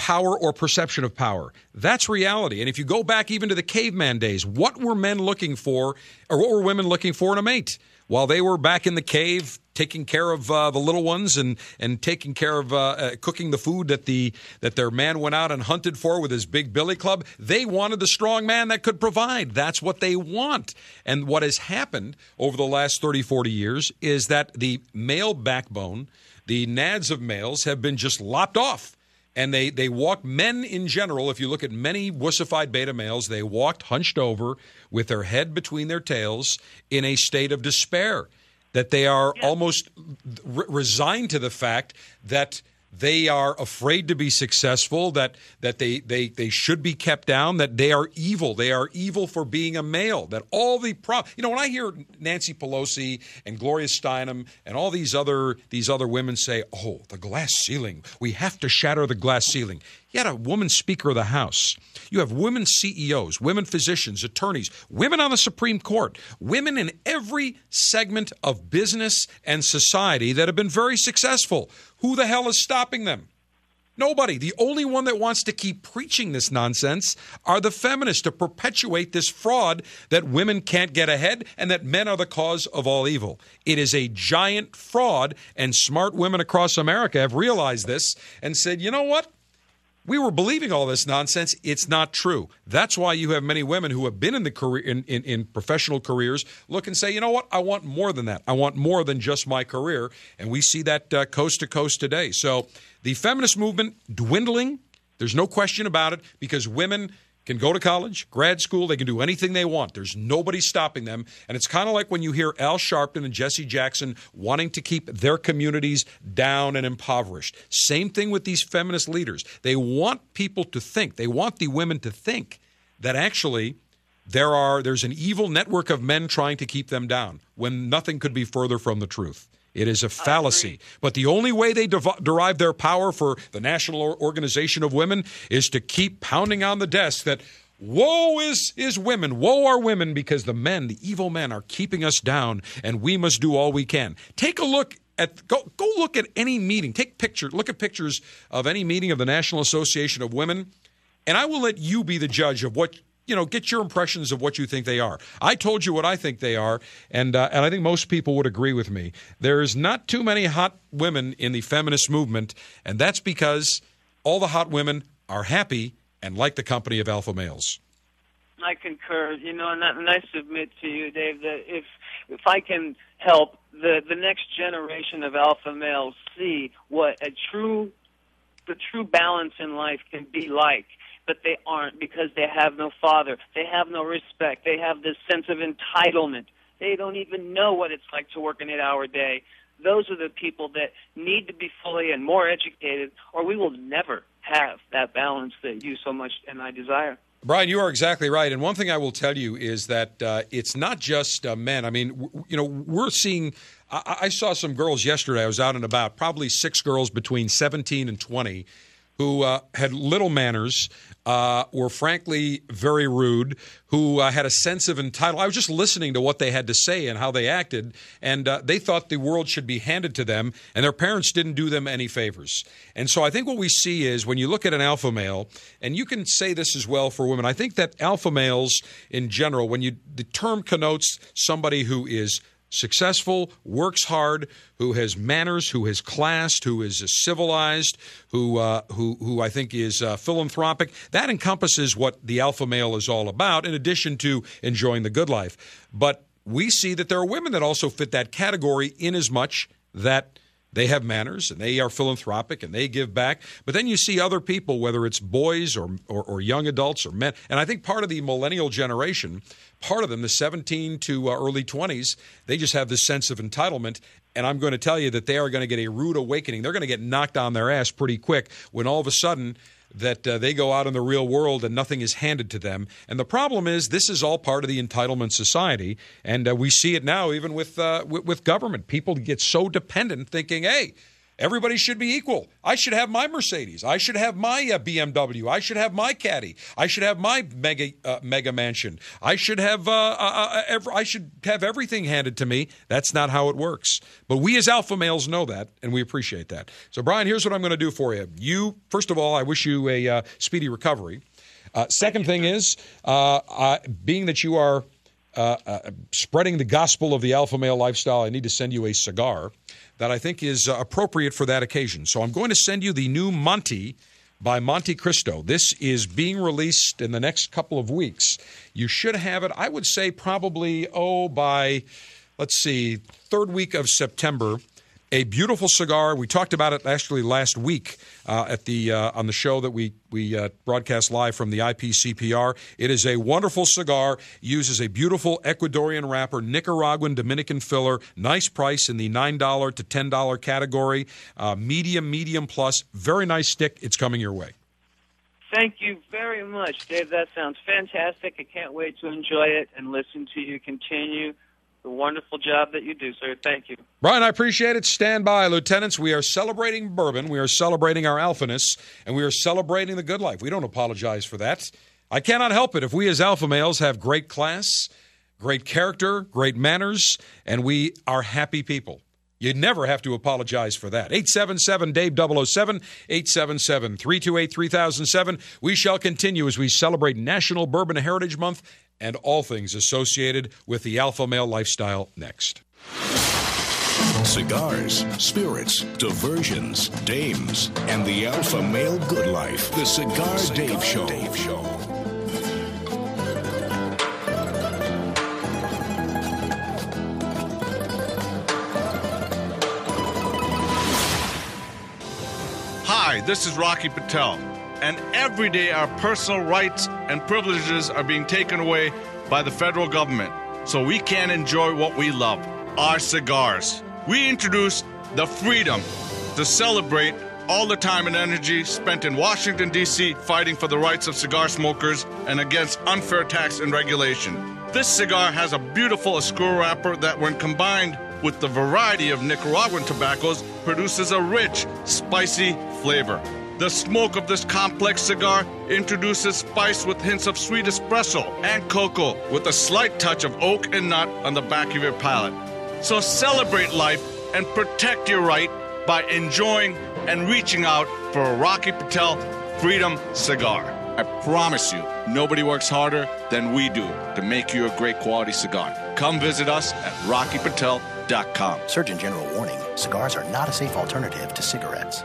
power or perception of power. That's reality. And if you go back even to the caveman days, what were men looking for, or what were women looking for in a mate? While they were back in the cave taking care of uh, the little ones and and taking care of uh, uh, cooking the food that the that their man went out and hunted for with his big billy club, they wanted the strong man that could provide. That's what they want. And what has happened over the last 30, 40 years is that the male backbone, the nads of males have been just lopped off and they they walk men in general if you look at many wussified beta males they walked hunched over with their head between their tails in a state of despair that they are yeah. almost re- resigned to the fact that they are afraid to be successful that that they they they should be kept down that they are evil. They are evil for being a male. That all the pro you know when i hear nancy pelosi and gloria steinem and all these other these other women say oh the glass ceiling. We have to shatter the glass ceiling you had a woman Speaker of the House. You have women CEOs, women physicians, attorneys, women on the Supreme Court, women in every segment of business and society that have been very successful. Who the hell is stopping them? Nobody. The only one that wants to keep preaching this nonsense are the feminists to perpetuate this fraud that women can't get ahead and that men are the cause of all evil. It is a giant fraud, and smart women across America have realized this and said, you know what? We were believing all this nonsense. It's not true. That's why you have many women who have been in the career in, in, in, professional careers look and say, you know what, I want more than that. I want more than just my career. And we see that uh, coast to coast today. So the feminist movement dwindling. There's no question about it because women can go to college, grad school, they can do anything they want. There's nobody stopping them. And it's kind of like when you hear Al Sharpton and Jesse Jackson wanting to keep their communities down and impoverished. Same thing with these feminist leaders. They want people to think, they want the women to think that actually there are there's an evil network of men trying to keep them down when nothing could be further from the truth. It is a fallacy. But the only way they derive their power for the National Organization of Women is to keep pounding on the desk that woe is is women, woe are women because the men, the evil men are keeping us down and we must do all we can. Take a look at go go look at any meeting. Take picture, look at pictures of any meeting of the National Association of Women, and I will let you be the judge of what you know get your impressions of what you think they are. I told you what I think they are, and uh, and I think most people would agree with me. There's not too many hot women in the feminist movement, and that's because all the hot women are happy and like the company of alpha males. I concur. You know, and, and I submit to you, Dave, that if if I can help the the next generation of alpha males see what a true the true balance in life can be like, but they aren't because they have no father, they have no respect, they have this sense of entitlement. They don't even know what it's like to work an eight-hour day. Those are the people that need to be fully and more educated, or we will never have that balance that you so much and I desire. Brian, you are exactly right. And one thing I will tell you is that uh, it's not just uh, men. I mean, w- you know, we're seeing. I-, I saw some girls yesterday. I was out and about, probably six girls between 17 and 20 who uh, had little manners, uh, were frankly very rude, who uh, had a sense of entitlement. I was just listening to what they had to say and how they acted, and uh, they thought the world should be handed to them, and their parents didn't do them any favors. And so I think what we see is when you look at an alpha male, and you can say this as well for women, I think that alpha males in general, when you the term connotes somebody who is successful, works hard, who has manners, who has classed, who is civilized, who uh, who who I think is uh, philanthropic. That encompasses what the alpha male is all about, in addition to enjoying the good life. But we see that there are women that also fit that category, in as much that they have manners and they are philanthropic and they give back. But then you see other people, whether it's boys or, or, or young adults or men. And I think part of the millennial generation, part of them, the 17 to uh, early 20s, they just have this sense of entitlement. And I'm going to tell you that they are going to get a rude awakening. They're going to get knocked on their ass pretty quick when all of a sudden that uh, they go out in the real world and nothing is handed to them. And the problem is, this is all part of the entitlement society, and uh, we see it now even with, uh, with with government. People get so dependent, thinking, "Hey." Everybody should be equal. I should have my Mercedes. I should have my uh, BMW. I should have my caddy. I should have my mega uh, mega mansion. I should have uh, uh, uh every, I should have everything handed to me. That's not how it works. But we as alpha males know that, and we appreciate that. So, Brian, here's what I'm going to do for you. You first of all, I wish you a uh, speedy recovery. second thing is, being that you are spreading the gospel of the alpha male lifestyle, I need to send you a cigar that I think is uh, appropriate for that occasion. So I'm going to send you the new Monte by Montecristo. This is being released in the next couple of weeks. You should have it, I would say, probably, oh, by, let's see, third week of September a beautiful cigar. We talked about it actually last week uh, at the uh, on the show that we we uh, broadcast live from the IPCPR. It is a wonderful cigar. Uses a beautiful Ecuadorian wrapper, Nicaraguan Dominican filler. Nice price in the nine dollar to ten dollar category. Uh, medium, medium plus. Very nice stick. It's coming your way. Thank you very much, Dave. That sounds fantastic. I can't wait to enjoy it and listen to you continue the wonderful job that you do, sir. Thank you. Brian, I appreciate it. Stand by, Lieutenants. We are celebrating bourbon. We are celebrating our alphaness, and we are celebrating the good life. We don't apologize for that. I cannot help it if we as alpha males have great class, great character, great manners, and we are happy people. You never have to apologize for that. 877 Dave 007, 877 328 3007. We shall continue as we celebrate National Bourbon Heritage Month and all things associated with the alpha male lifestyle next. Cigars, spirits, diversions, dames, and the alpha male good life. The Cigar, Cigar Dave, Show. Dave Show. Hi, this is Rocky Patel and every day our personal rights and privileges are being taken away by the federal government so we can enjoy what we love our cigars. We introduced the freedom to celebrate all the time and energy spent in Washington, D.C., fighting for the rights of cigar smokers and against unfair tax and regulation. This cigar has a beautiful Oscuro wrapper that, when combined with the variety of Nicaraguan tobaccos, produces a rich, spicy flavor. The smoke of this complex cigar introduces spice with hints of sweet espresso and cocoa with a slight touch of oak and nut on the back of your palate. So celebrate life and protect your right by enjoying and reaching out for a Rocky Patel Freedom cigar. I promise you, nobody works harder than we do to make you a great quality cigar. Come visit us at rockypatel.com. Surgeon General warning cigars are not a safe alternative to cigarettes.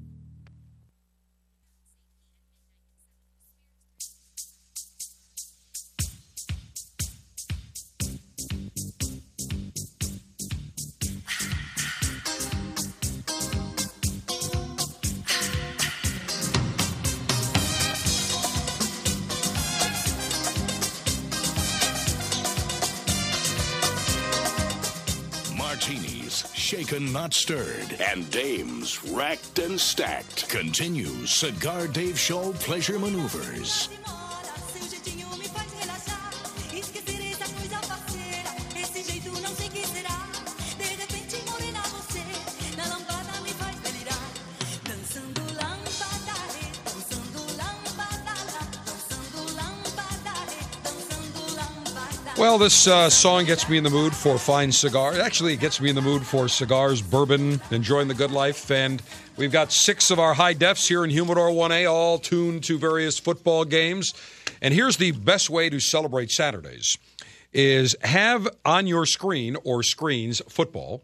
shaken not stirred, and dames racked and stacked. Continues Cigar Dave Show Pleasure Maneuvers. Well, this uh, song gets me in the mood for fine cigars. Actually, it gets me in the mood for cigars, bourbon, enjoying the good life. And we've got six of our high defs here in Humidor 1A, all tuned to various football games. And here's the best way to celebrate Saturdays is have on your screen or screens football.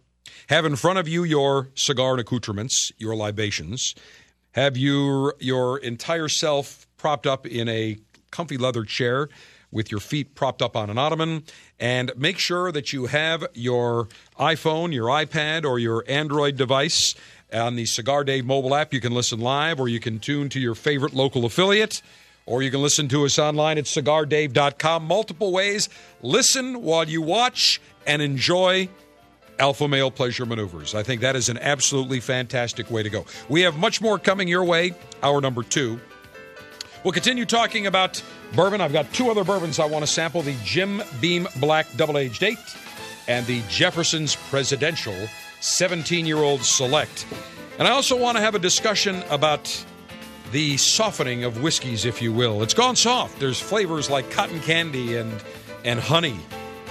Have in front of you your cigar and accoutrements, your libations. Have your your entire self propped up in a comfy leather chair with your feet propped up on an ottoman and make sure that you have your iPhone, your iPad, or your Android device on the Cigar Dave mobile app. You can listen live or you can tune to your favorite local affiliate or you can listen to us online at cigardave.com. Multiple ways. Listen while you watch and enjoy Alpha Male Pleasure Maneuvers. I think that is an absolutely fantastic way to go. We have much more coming your way, hour number two. We'll continue talking about bourbon. I've got two other bourbons I want to sample the Jim Beam Black Double Aged 8 and the Jefferson's Presidential 17 year old Select. And I also want to have a discussion about the softening of whiskeys, if you will. It's gone soft. There's flavors like cotton candy and, and honey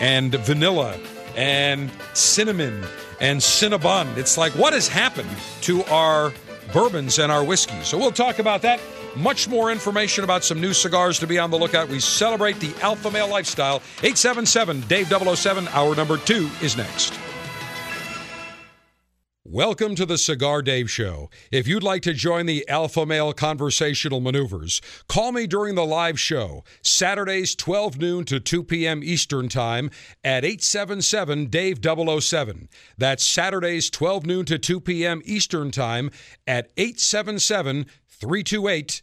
and vanilla and cinnamon and cinnabon. It's like, what has happened to our bourbons and our whiskeys? So we'll talk about that. Much more information about some new cigars to be on the lookout. We celebrate the alpha male lifestyle. 877 Dave 007. Hour number two is next. Welcome to the Cigar Dave Show. If you'd like to join the Alpha Male Conversational Maneuvers, call me during the live show, Saturdays 12 noon to 2 p.m. Eastern Time at 877 Dave 007. That's Saturdays 12 noon to 2 p.m. Eastern Time at 877 328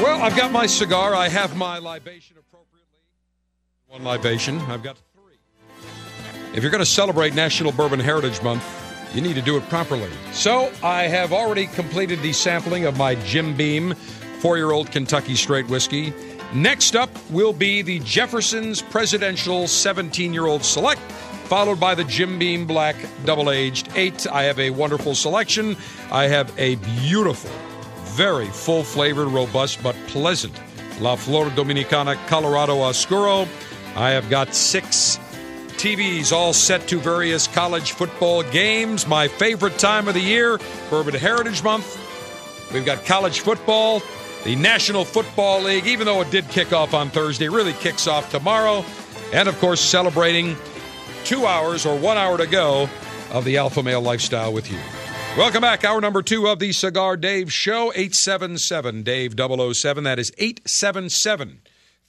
Well, I've got my cigar. I have my libation appropriately. One libation. I've got three. if you're going to celebrate National Bourbon Heritage Month, you need to do it properly. So I have already completed the sampling of my Jim Beam four year old Kentucky straight whiskey. Next up will be the Jefferson's Presidential 17 year old select, followed by the Jim Beam Black double aged eight. I have a wonderful selection. I have a beautiful, very full flavored, robust, but pleasant La Flor Dominicana Colorado Oscuro. I have got six TVs all set to various college football games. My favorite time of the year, Bourbon Heritage Month. We've got college football, the National Football League, even though it did kick off on Thursday, really kicks off tomorrow. And of course, celebrating two hours or one hour to go of the Alpha Male lifestyle with you. Welcome back. Hour number two of the Cigar Dave Show, 877 Dave 007. That is 877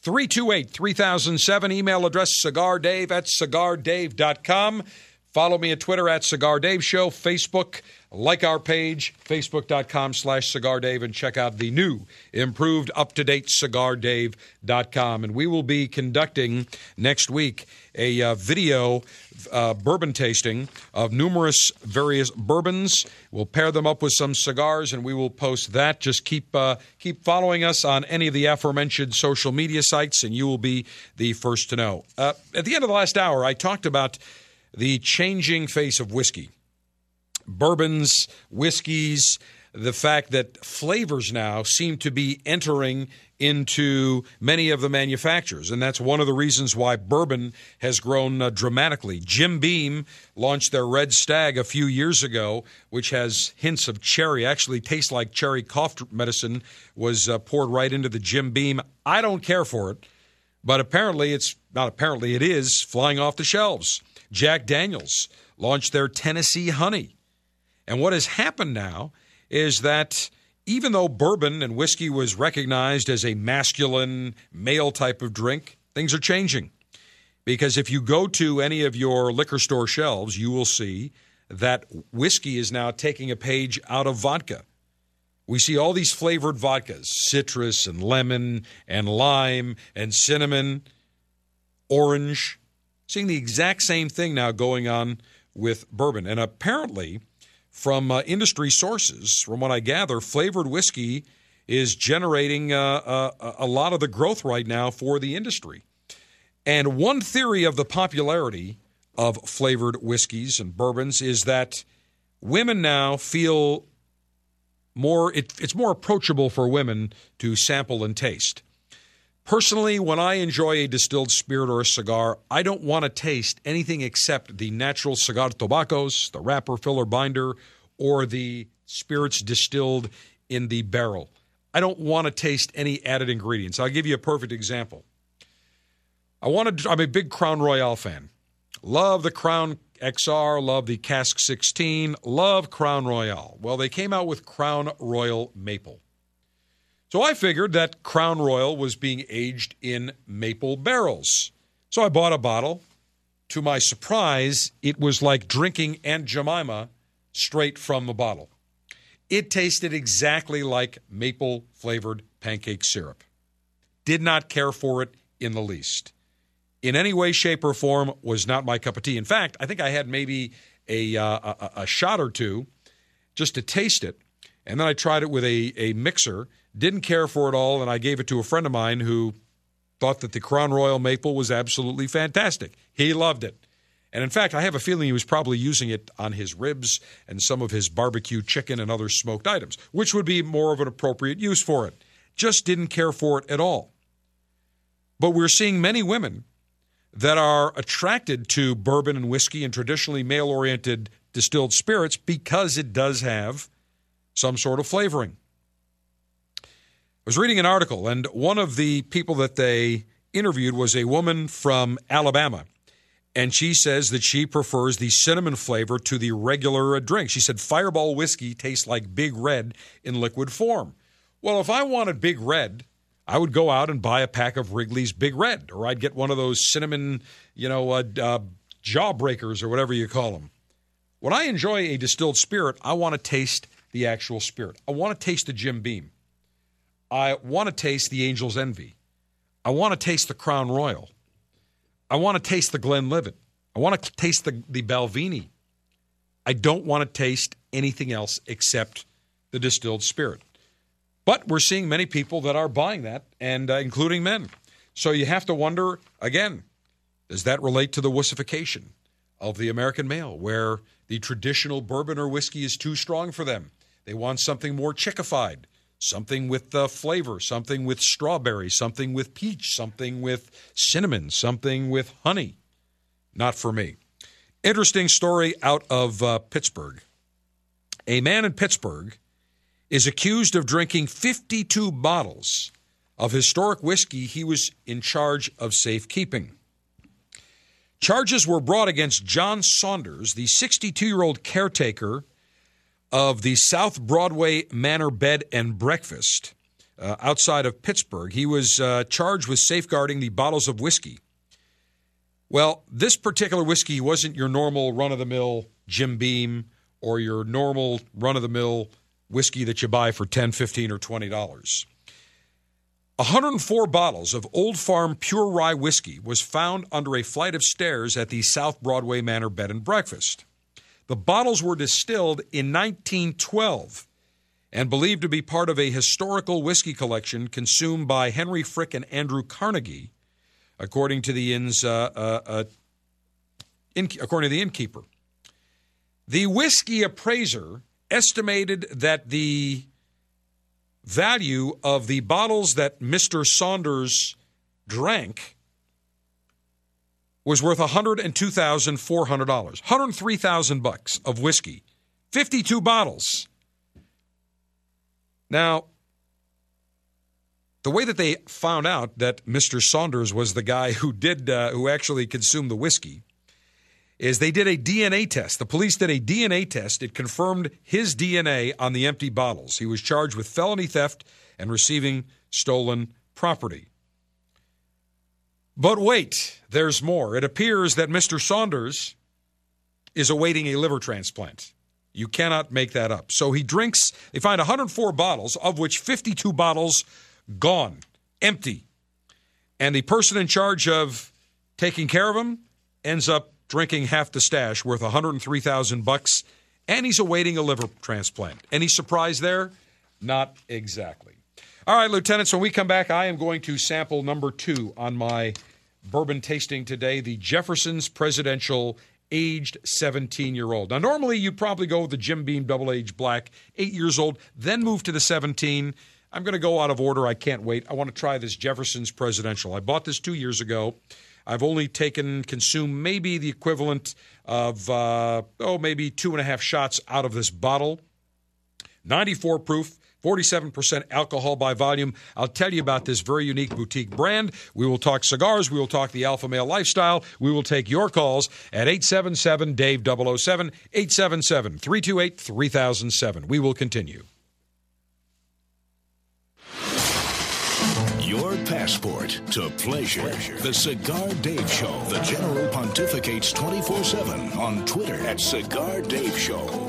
328 3007. Email address cigardave at cigardave.com. Follow me at Twitter at Cigar Dave Show, Facebook, like our page, facebook.com slash Cigar Dave, and check out the new, improved, up to date cigardave.com. And we will be conducting next week a uh, video uh, bourbon tasting of numerous various bourbons. We'll pair them up with some cigars, and we will post that. Just keep uh, keep following us on any of the aforementioned social media sites, and you will be the first to know. Uh, at the end of the last hour, I talked about the changing face of whiskey, bourbons, whiskeys, the fact that flavors now seem to be entering into many of the manufacturers. And that's one of the reasons why bourbon has grown uh, dramatically. Jim Beam launched their Red Stag a few years ago, which has hints of cherry, actually tastes like cherry cough medicine, was uh, poured right into the Jim Beam. I don't care for it, but apparently it's not apparently, it is flying off the shelves. Jack Daniels launched their Tennessee Honey. And what has happened now is that even though bourbon and whiskey was recognized as a masculine, male type of drink, things are changing. Because if you go to any of your liquor store shelves, you will see that whiskey is now taking a page out of vodka. We see all these flavored vodkas citrus and lemon and lime and cinnamon, orange. Seeing the exact same thing now going on with bourbon. And apparently, from uh, industry sources, from what I gather, flavored whiskey is generating uh, uh, a lot of the growth right now for the industry. And one theory of the popularity of flavored whiskeys and bourbons is that women now feel more it, it's more approachable for women to sample and taste. Personally, when I enjoy a distilled spirit or a cigar, I don't want to taste anything except the natural cigar tobaccos, the wrapper, filler, binder, or the spirits distilled in the barrel. I don't want to taste any added ingredients. I'll give you a perfect example. I want to, I'm a big Crown Royal fan. Love the Crown XR, love the Cask 16, love Crown Royal. Well, they came out with Crown Royal Maple. So I figured that Crown Royal was being aged in maple barrels. So I bought a bottle. To my surprise, it was like drinking Aunt Jemima straight from the bottle. It tasted exactly like maple flavored pancake syrup. Did not care for it in the least. In any way, shape, or form, was not my cup of tea. In fact, I think I had maybe a, uh, a, a shot or two just to taste it. And then I tried it with a, a mixer, didn't care for it all, and I gave it to a friend of mine who thought that the Crown Royal Maple was absolutely fantastic. He loved it. And in fact, I have a feeling he was probably using it on his ribs and some of his barbecue chicken and other smoked items, which would be more of an appropriate use for it. Just didn't care for it at all. But we're seeing many women that are attracted to bourbon and whiskey and traditionally male oriented distilled spirits because it does have some sort of flavoring. Was reading an article, and one of the people that they interviewed was a woman from Alabama. And she says that she prefers the cinnamon flavor to the regular drink. She said Fireball whiskey tastes like Big Red in liquid form. Well, if I wanted Big Red, I would go out and buy a pack of Wrigley's Big Red, or I'd get one of those cinnamon, you know, uh, uh, jawbreakers or whatever you call them. When I enjoy a distilled spirit, I want to taste the actual spirit. I want to taste the Jim Beam. I want to taste the Angel's Envy. I want to taste the Crown Royal. I want to taste the Glenlivet. I want to taste the, the Balvenie. I don't want to taste anything else except the distilled spirit. But we're seeing many people that are buying that, and uh, including men. So you have to wonder again does that relate to the wussification of the American male, where the traditional bourbon or whiskey is too strong for them? They want something more chickified, something with uh, flavor, something with strawberry, something with peach, something with cinnamon, something with honey. Not for me. Interesting story out of uh, Pittsburgh. A man in Pittsburgh is accused of drinking 52 bottles of historic whiskey he was in charge of safekeeping. Charges were brought against John Saunders, the 62 year old caretaker of the South Broadway Manor Bed and Breakfast uh, outside of Pittsburgh. He was uh, charged with safeguarding the bottles of whiskey. Well, this particular whiskey wasn't your normal run of the mill Jim Beam or your normal run of the mill whiskey that you buy for 10 15 or $20. 104 bottles of Old Farm Pure Rye whiskey was found under a flight of stairs at the South Broadway Manor Bed and Breakfast. The bottles were distilled in 1912 and believed to be part of a historical whiskey collection consumed by Henry Frick and Andrew Carnegie, according to the inn's uh, uh, uh, in, according to the innkeeper. The whiskey appraiser estimated that the value of the bottles that Mr. Saunders drank was worth $102,400. 103,000 bucks of whiskey. 52 bottles. Now, the way that they found out that Mr. Saunders was the guy who did uh, who actually consumed the whiskey is they did a DNA test. The police did a DNA test. It confirmed his DNA on the empty bottles. He was charged with felony theft and receiving stolen property. But wait, there's more. It appears that Mr. Saunders is awaiting a liver transplant. You cannot make that up. So he drinks, they find 104 bottles, of which 52 bottles gone, empty. And the person in charge of taking care of him ends up drinking half the stash worth 103,000 bucks and he's awaiting a liver transplant. Any surprise there? Not exactly. All right, lieutenants, when we come back, I am going to sample number 2 on my bourbon tasting today, the Jefferson's Presidential aged 17 year old. Now, normally you'd probably go with the Jim Beam Double Aged Black, 8 years old, then move to the 17. I'm going to go out of order. I can't wait. I want to try this Jefferson's Presidential. I bought this two years ago. I've only taken, consumed maybe the equivalent of, uh, oh, maybe two and a half shots out of this bottle. 94 proof. 47% alcohol by volume. I'll tell you about this very unique boutique brand. We will talk cigars. We will talk the alpha male lifestyle. We will take your calls at 877 Dave 007, 877 328 3007. We will continue. Your passport to pleasure. The Cigar Dave Show. The General pontificates 24 7 on Twitter at Cigar Dave Show.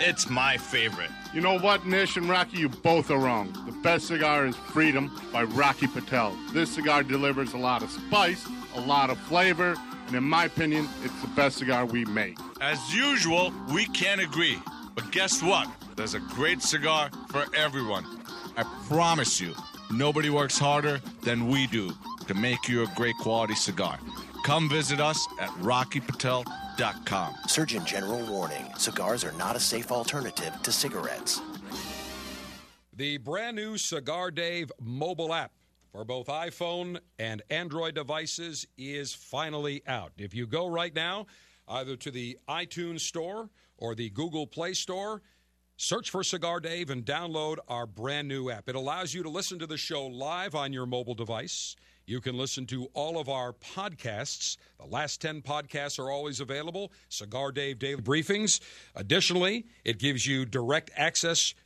it's my favorite. You know what, Nish and Rocky, you both are wrong. The best cigar is Freedom by Rocky Patel. This cigar delivers a lot of spice, a lot of flavor, and in my opinion, it's the best cigar we make. As usual, we can't agree. But guess what? There's a great cigar for everyone. I promise you, nobody works harder than we do to make you a great quality cigar. Come visit us at rockypatel.com. Surgeon General warning cigars are not a safe alternative to cigarettes. The brand new Cigar Dave mobile app for both iPhone and Android devices is finally out. If you go right now, either to the iTunes Store or the Google Play Store, search for Cigar Dave and download our brand new app. It allows you to listen to the show live on your mobile device. You can listen to all of our podcasts. The last 10 podcasts are always available. Cigar Dave Daily Briefings. Additionally, it gives you direct access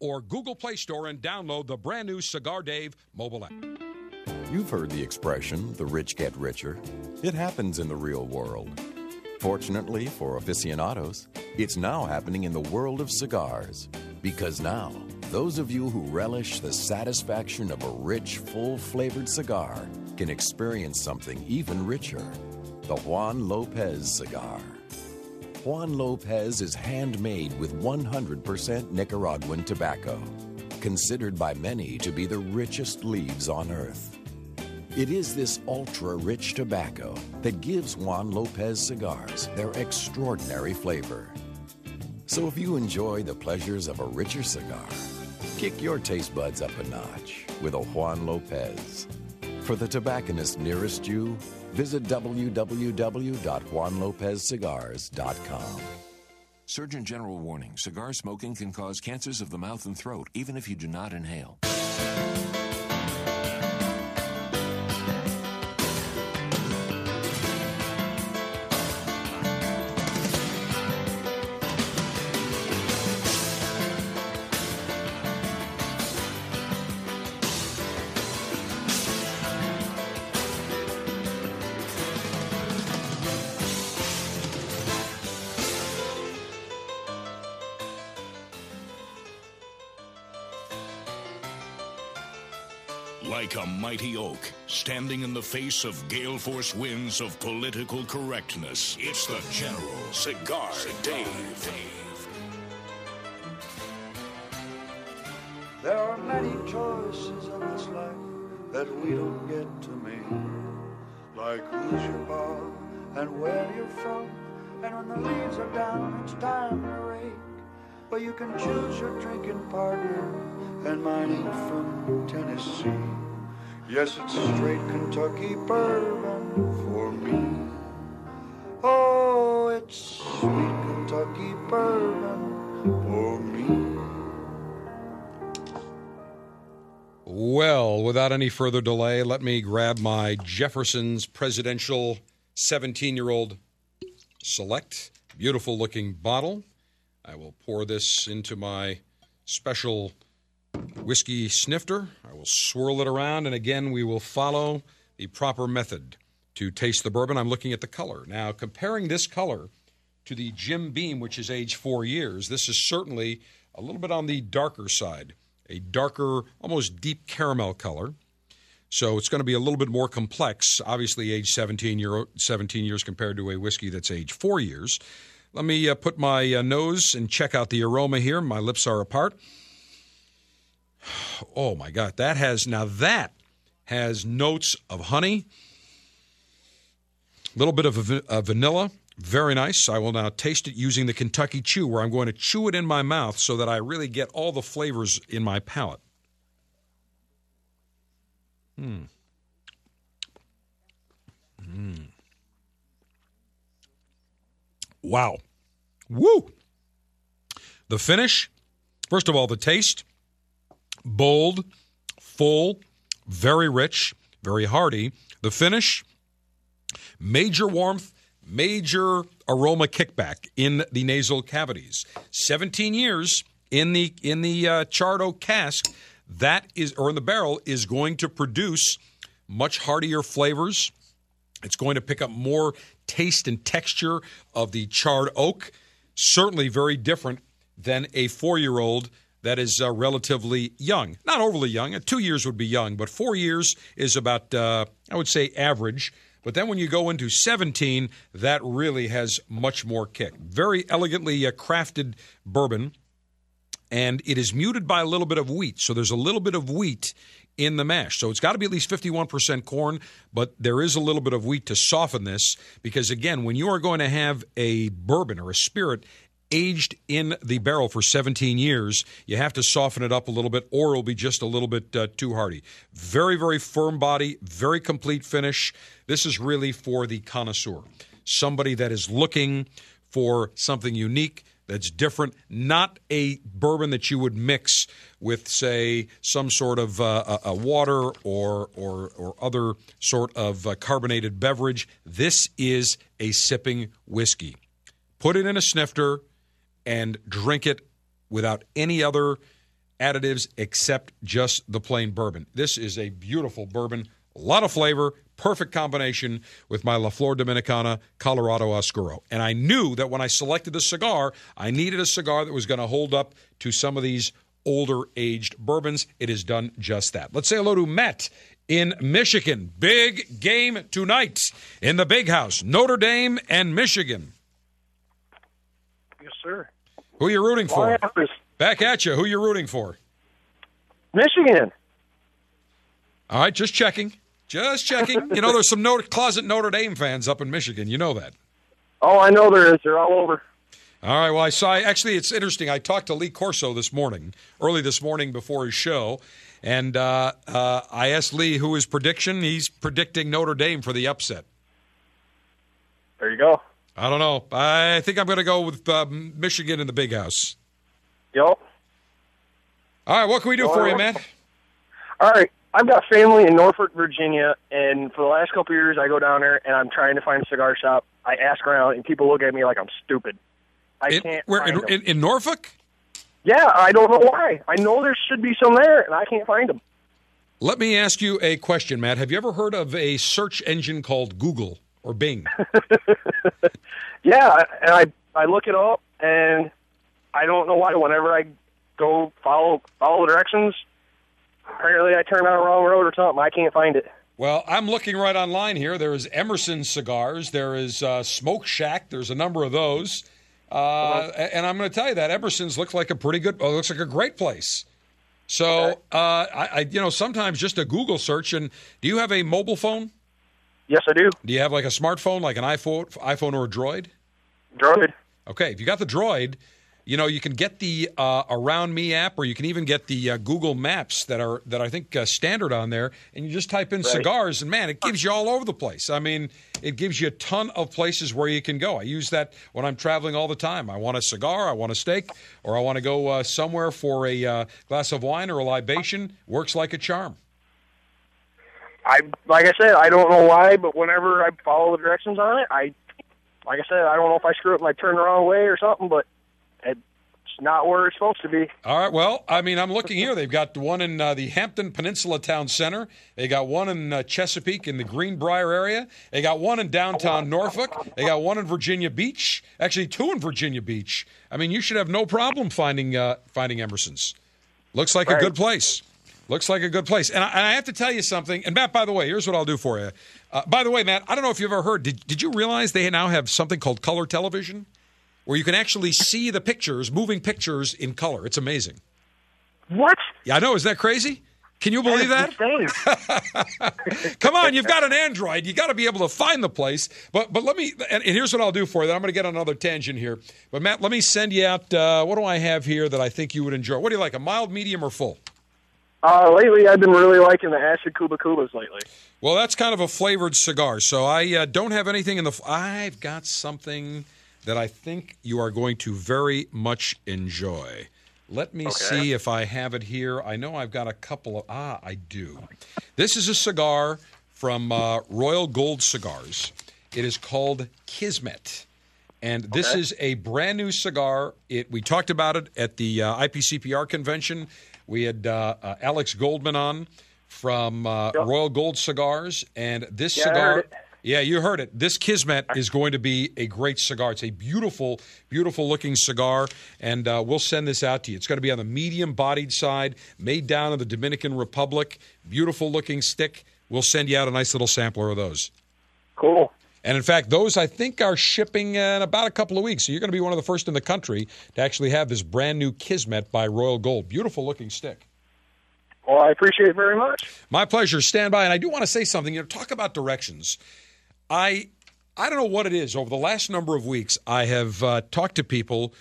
or Google Play Store and download the brand new Cigar Dave mobile app. You've heard the expression, the rich get richer. It happens in the real world. Fortunately for aficionados, it's now happening in the world of cigars. Because now, those of you who relish the satisfaction of a rich, full flavored cigar can experience something even richer the Juan Lopez cigar. Juan Lopez is handmade with 100% Nicaraguan tobacco, considered by many to be the richest leaves on earth. It is this ultra rich tobacco that gives Juan Lopez cigars their extraordinary flavor. So if you enjoy the pleasures of a richer cigar, kick your taste buds up a notch with a Juan Lopez. For the tobacconist nearest you, visit www.juanlopezcigars.com. Surgeon General warning cigar smoking can cause cancers of the mouth and throat, even if you do not inhale. Standing in the face of gale force winds of political correctness, it's the General Cigar Dave. There are many choices in this life that we don't get to make. Like who's your bar and where you're from. And when the leaves are down, it's time to rake. But you can choose your drinking partner, and mine ain't from Tennessee. Yes, it's straight Kentucky bourbon for me. Oh, it's sweet Kentucky bourbon for me. Well, without any further delay, let me grab my Jefferson's presidential 17 year old select. Beautiful looking bottle. I will pour this into my special whiskey snifter. I will swirl it around, and again, we will follow the proper method to taste the bourbon. I'm looking at the color. Now, comparing this color to the Jim Beam, which is aged four years, this is certainly a little bit on the darker side, a darker, almost deep caramel color. So it's going to be a little bit more complex, obviously, age 17, year, 17 years compared to a whiskey that's aged four years. Let me uh, put my uh, nose and check out the aroma here. My lips are apart. Oh my God, that has now that has notes of honey, a little bit of a, vanilla, very nice. I will now taste it using the Kentucky Chew, where I'm going to chew it in my mouth so that I really get all the flavors in my palate. Hmm. Hmm. Wow. Woo! The finish, first of all, the taste bold, full, very rich, very hearty. The finish, major warmth, major aroma kickback in the nasal cavities. 17 years in the in the uh, charred oak cask, that is or in the barrel is going to produce much heartier flavors. It's going to pick up more taste and texture of the charred oak. Certainly very different than a four-year-old that is uh, relatively young. Not overly young. Uh, two years would be young, but four years is about, uh, I would say, average. But then when you go into 17, that really has much more kick. Very elegantly uh, crafted bourbon. and it is muted by a little bit of wheat. So there's a little bit of wheat in the mash. So it's got to be at least 51% corn, but there is a little bit of wheat to soften this because, again, when you are going to have a bourbon or a spirit aged in the barrel for 17 years, you have to soften it up a little bit or it'll be just a little bit uh, too hardy. Very, very firm body, very complete finish. This is really for the connoisseur, somebody that is looking for something unique that's different, not a bourbon that you would mix with, say, some sort of uh, a, water or or or other sort of uh, carbonated beverage. This is a sipping whiskey. Put it in a snifter and drink it without any other additives except just the plain bourbon. This is a beautiful bourbon, a lot of flavor, perfect combination with my La Flor Dominicana Colorado Oscuro. And I knew that when I selected the cigar, I needed a cigar that was going to hold up to some of these older aged bourbons. It has done just that. Let's say hello to Matt in Michigan. Big game tonight in the big house, Notre Dame and Michigan. Yes, sir. Who are you rooting for? Back at you. Who are you rooting for? Michigan. All right, just checking. Just checking. you know, there's some Notre, closet Notre Dame fans up in Michigan. You know that. Oh, I know there is. They're all over. All right. Well, I saw. Actually, it's interesting. I talked to Lee Corso this morning, early this morning before his show, and uh, uh, I asked Lee who his prediction. He's predicting Notre Dame for the upset. There you go. I don't know. I think I'm going to go with uh, Michigan in the big house. Yep. All right. What can we do All for right. you, man? All right. I've got family in Norfolk, Virginia, and for the last couple of years, I go down there and I'm trying to find a cigar shop. I ask around, and people look at me like I'm stupid. I In- can't. Where find in, in, in Norfolk? Yeah, I don't know why. I know there should be some there, and I can't find them. Let me ask you a question, Matt. Have you ever heard of a search engine called Google or Bing? Yeah, and I I look it up, and I don't know why. Whenever I go follow follow the directions, apparently I turn on the wrong road or something. I can't find it. Well, I'm looking right online here. There is Emerson Cigars. There is uh, Smoke Shack. There's a number of those. Uh, And I'm going to tell you that Emerson's looks like a pretty good, oh, looks like a great place. So, uh, I, I, you know, sometimes just a Google search. And do you have a mobile phone? Yes, I do. Do you have like a smartphone, like an iPhone, iPhone or a Droid? Droid. Okay, if you got the Droid, you know you can get the uh, Around Me app, or you can even get the uh, Google Maps that are that I think uh, standard on there, and you just type in Right. cigars, and man, it gives you all over the place. I mean, it gives you a ton of places where you can go. I use that when I'm traveling all the time. I want a cigar, I want a steak, or I want to go uh, somewhere for a uh, glass of wine or a libation. Works like a charm. I like I said, I don't know why, but whenever I follow the directions on it, I like I said, I don't know if I screw up and I turn the wrong way or something, but it's not where it's supposed to be. All right. Well, I mean, I'm looking here. They've got one in uh, the Hampton Peninsula Town Center. They got one in uh, Chesapeake in the Greenbrier area. They got one in downtown Norfolk. They got one in Virginia Beach. Actually, two in Virginia Beach. I mean, you should have no problem finding uh, finding Emerson's. Looks like a good place. Looks like a good place. And I, and I have to tell you something. And Matt, by the way, here's what I'll do for you. Uh, by the way, Matt, I don't know if you've ever heard. Did, did you realize they now have something called color television, where you can actually see the pictures, moving pictures in color? It's amazing. What? Yeah, I know. Is that crazy? Can you believe that? Come on, you've got an Android. You got to be able to find the place. But but let me. And, and here's what I'll do for you. I'm going to get on another tangent here. But Matt, let me send you out. Uh, what do I have here that I think you would enjoy? What do you like? A mild, medium, or full? Uh, lately, I've been really liking the acid Kuba Kubas lately. Well, that's kind of a flavored cigar. So I uh, don't have anything in the. I've got something that I think you are going to very much enjoy. Let me see if I have it here. I know I've got a couple of. Ah, I do. This is a cigar from uh, Royal Gold Cigars. It is called Kismet. And this Okay. is a brand new cigar. It we talked about it at the uh, IPCPR convention. We had uh, uh, Alex Goldman on from uh, Royal Gold Cigars, and this Yeah, cigar. Yeah, you heard it. This Kismet is going to be a great cigar. It's a beautiful, beautiful looking cigar, and uh, we'll send this out to you. It's going to be on the medium bodied side, made down in the Dominican Republic. Beautiful looking stick. We'll send you out a nice little sampler of those. Cool. And in fact, those I think are shipping in about a couple of weeks. So you're going to be one of the first in the country to actually have this brand new Kismet by Royal Gold. Beautiful looking stick. Well, I appreciate it very much. My pleasure. Stand by. And I do want to say something. You know, talk about directions. I I don't know what it is. Over the last number of weeks, I have uh, talked to people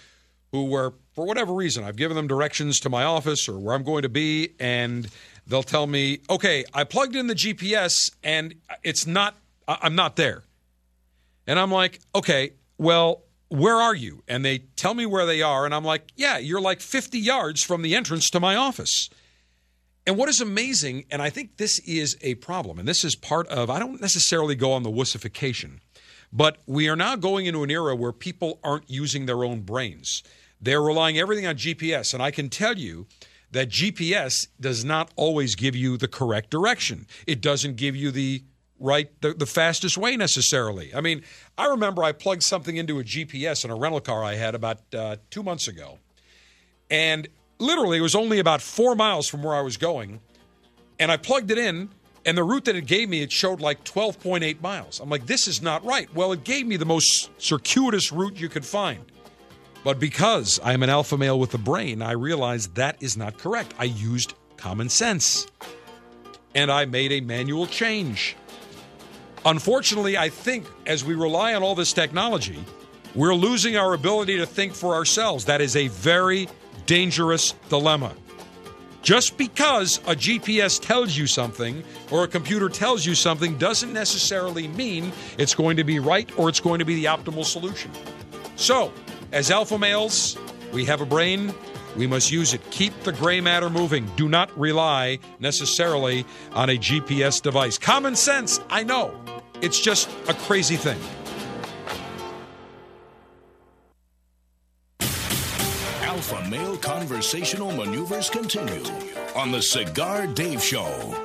who were, for whatever reason, I've given them directions to my office or where I'm going to be, and they'll tell me, "Okay, I plugged in the GPS and it's not. I- I'm not there." And I'm like, "Okay, well." Where are you? And they tell me where they are, and I'm like, yeah, you're like 50 yards from the entrance to my office. And what is amazing, and I think this is a problem, and this is part of, I don't necessarily go on the wussification, but we are now going into an era where people aren't using their own brains. They're relying everything on GPS. And I can tell you that GPS does not always give you the correct direction, it doesn't give you the right the, the fastest way necessarily i mean i remember i plugged something into a gps in a rental car i had about uh, two months ago and literally it was only about four miles from where I was going. And I plugged it in, and the route that it gave me, it showed like 12.8 miles. I'm like, this is not right. Well, it gave me the most circuitous route you could find. But because I am an alpha male with a brain, I realized that is not correct. I used common sense. And I made a manual change. Unfortunately, I think as we rely on all this technology, we're losing our ability to think for ourselves. That is a very dangerous dilemma. Just because a GPS tells you something or a computer tells you something doesn't necessarily mean it's going to be right or it's going to be the optimal solution. So, as alpha males, we have a brain. We must use it. Keep the gray matter moving. Do not rely necessarily on a GPS device. Common sense, I know. It's just a crazy thing. Alpha male conversational maneuvers continue on the Cigar Dave Show.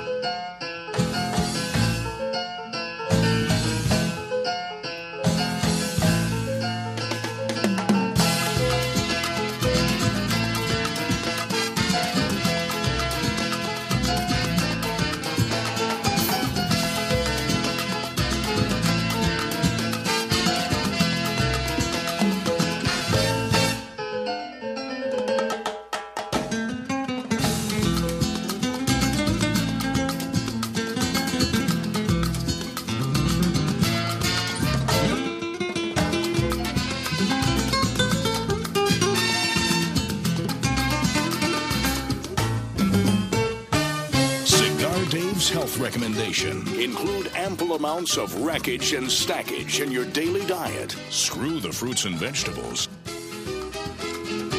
Amounts of wreckage and stackage in your daily diet. Screw the fruits and vegetables.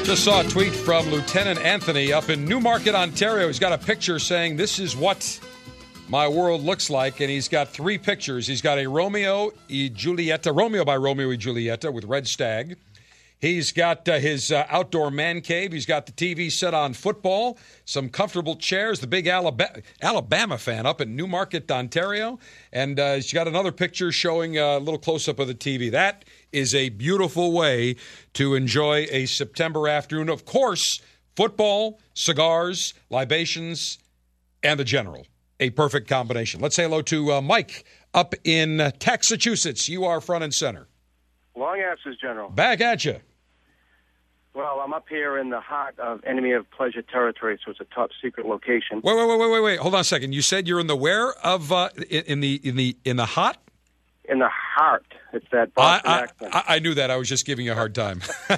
Just saw a tweet from Lieutenant Anthony up in Newmarket, Ontario. He's got a picture saying, This is what my world looks like. And he's got three pictures. He's got a Romeo y Julieta, Romeo by Romeo y Julieta with Red Stag. He's got uh, his uh, outdoor man cave. He's got the TV set on football, some comfortable chairs, the big Alabama, Alabama fan up in Newmarket, Ontario. And uh, he's got another picture showing a little close up of the TV. That is a beautiful way to enjoy a September afternoon. Of course, football, cigars, libations, and the general. A perfect combination. Let's say hello to uh, Mike up in uh, Massachusetts. You are front and center. Long answers, General. Back at you. Well, I'm up here in the heart of enemy of pleasure territory, so it's a top secret location. Wait, wait, wait, wait, wait, wait. Hold on a second. You said you're in the where of uh, in, in the in the in the hot? In the heart. It's that I, Boston I, accent. I, I knew that. I was just giving you a hard time.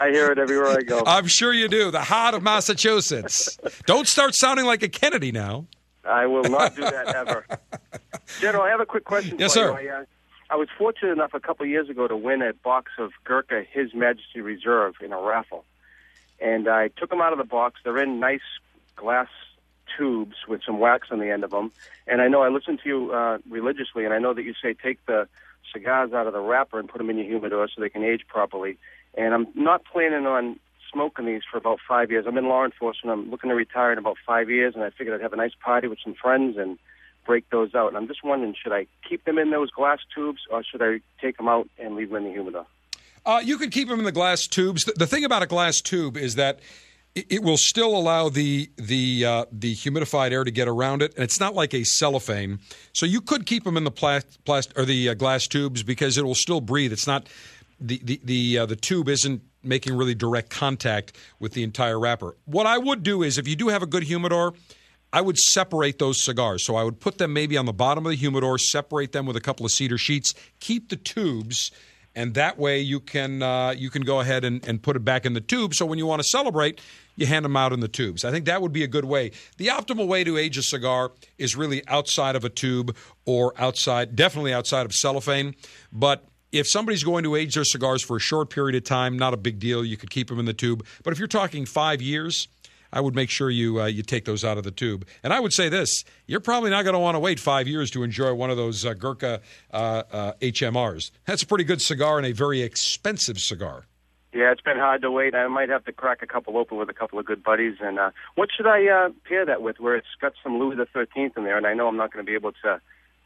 I hear it everywhere I go. I'm sure you do. The heart of Massachusetts. Don't start sounding like a Kennedy now. I will not do that ever. General, I have a quick question Yes, for sir. you. I, uh, I was fortunate enough a couple of years ago to win a box of Gurkha His Majesty Reserve in a raffle. And I took them out of the box. They're in nice glass tubes with some wax on the end of them. And I know I listen to you uh, religiously, and I know that you say take the cigars out of the wrapper and put them in your humidor so they can age properly. And I'm not planning on smoking these for about five years. I'm in law enforcement. I'm looking to retire in about five years, and I figured I'd have a nice party with some friends and break those out. I'm just wondering, should I keep them in those glass tubes, or should I take them out and leave them in the humidor? Uh, you can keep them in the glass tubes. The, the thing about a glass tube is that it, will still allow the the uh, the humidified air to get around it, and it's not like a cellophane. So you could keep them in the plastic plast- or the uh, glass tubes because it will still breathe. It's not the the the, uh, the tube isn't making really direct contact with the entire wrapper. What I would do is, if you do have a good humidor. I would separate those cigars. So I would put them maybe on the bottom of the humidor, separate them with a couple of cedar sheets, keep the tubes, and that way you can uh, you can go ahead and, and put it back in the tube. So when you want to celebrate, you hand them out in the tubes. I think that would be a good way. The optimal way to age a cigar is really outside of a tube or outside, definitely outside of cellophane. But if somebody's going to age their cigars for a short period of time, not a big deal. You could keep them in the tube. But if you're talking five years, I would make sure you uh, you take those out of the tube. And I would say this: you're probably not going to want to wait five years to enjoy one of those uh, Gurkha uh, uh, HMRs. That's a pretty good cigar and a very expensive cigar. Yeah, it's been hard to wait. I might have to crack a couple open with a couple of good buddies. And uh, what should I uh, pair that with? Where it's got some Louis the Thirteenth in there, and I know I'm not going to be able to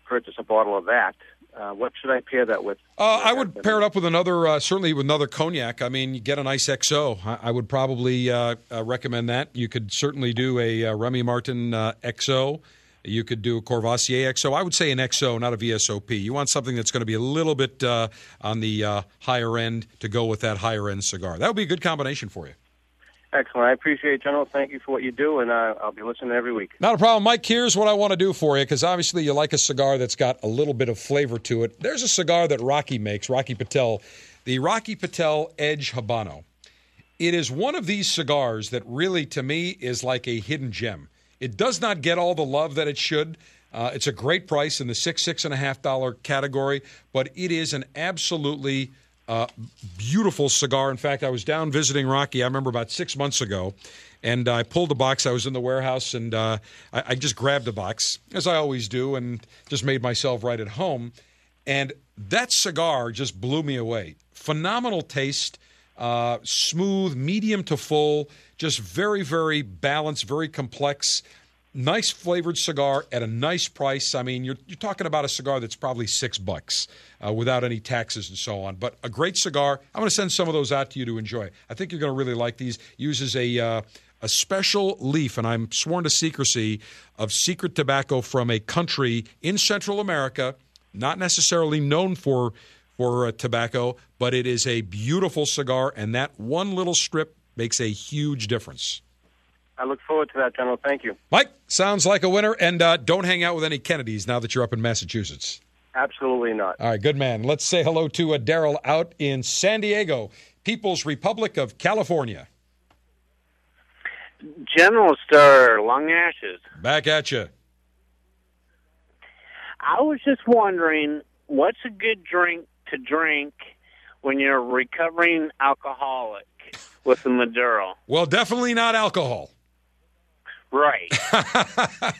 purchase a bottle of that. Uh, what should I pair that with? Uh, I would pair it up with another, uh, certainly with another cognac. I mean, you get a nice XO. I, I would probably uh, uh, recommend that. You could certainly do a uh, Remy Martin uh, XO. You could do a Courvoisier XO. I would say an XO, not a VSOP. You want something that's going to be a little bit uh, on the uh, higher end to go with that higher end cigar. That would be a good combination for you. Excellent. I appreciate it, General. Thank you for what you do, and uh, I'll be listening every week. Not a problem, Mike. Here's what I want to do for you because obviously you like a cigar that's got a little bit of flavor to it. There's a cigar that Rocky makes, Rocky Patel, the Rocky Patel Edge Habano. It is one of these cigars that really, to me, is like a hidden gem. It does not get all the love that it should. Uh, it's a great price in the six, six and a half dollar category, but it is an absolutely uh, beautiful cigar. In fact, I was down visiting Rocky. I remember about six months ago, and I pulled a box. I was in the warehouse, and uh, I, I just grabbed a box, as I always do, and just made myself right at home. And that cigar just blew me away. Phenomenal taste, uh, smooth, medium to full, just very, very balanced, very complex. Nice flavored cigar at a nice price. I mean, you're, you're talking about a cigar that's probably six bucks uh, without any taxes and so on. But a great cigar. I'm going to send some of those out to you to enjoy. I think you're going to really like these. Uses a uh, a special leaf, and I'm sworn to secrecy of secret tobacco from a country in Central America, not necessarily known for for uh, tobacco, but it is a beautiful cigar, and that one little strip makes a huge difference. I look forward to that, General. Thank you. Mike, sounds like a winner. And uh, don't hang out with any Kennedys now that you're up in Massachusetts. Absolutely not. All right, good man. Let's say hello to uh, Daryl out in San Diego, People's Republic of California. General Stir, Long Ashes. Back at you. I was just wondering, what's a good drink to drink when you're a recovering alcoholic with the Maduro? Well, definitely not alcohol. Right.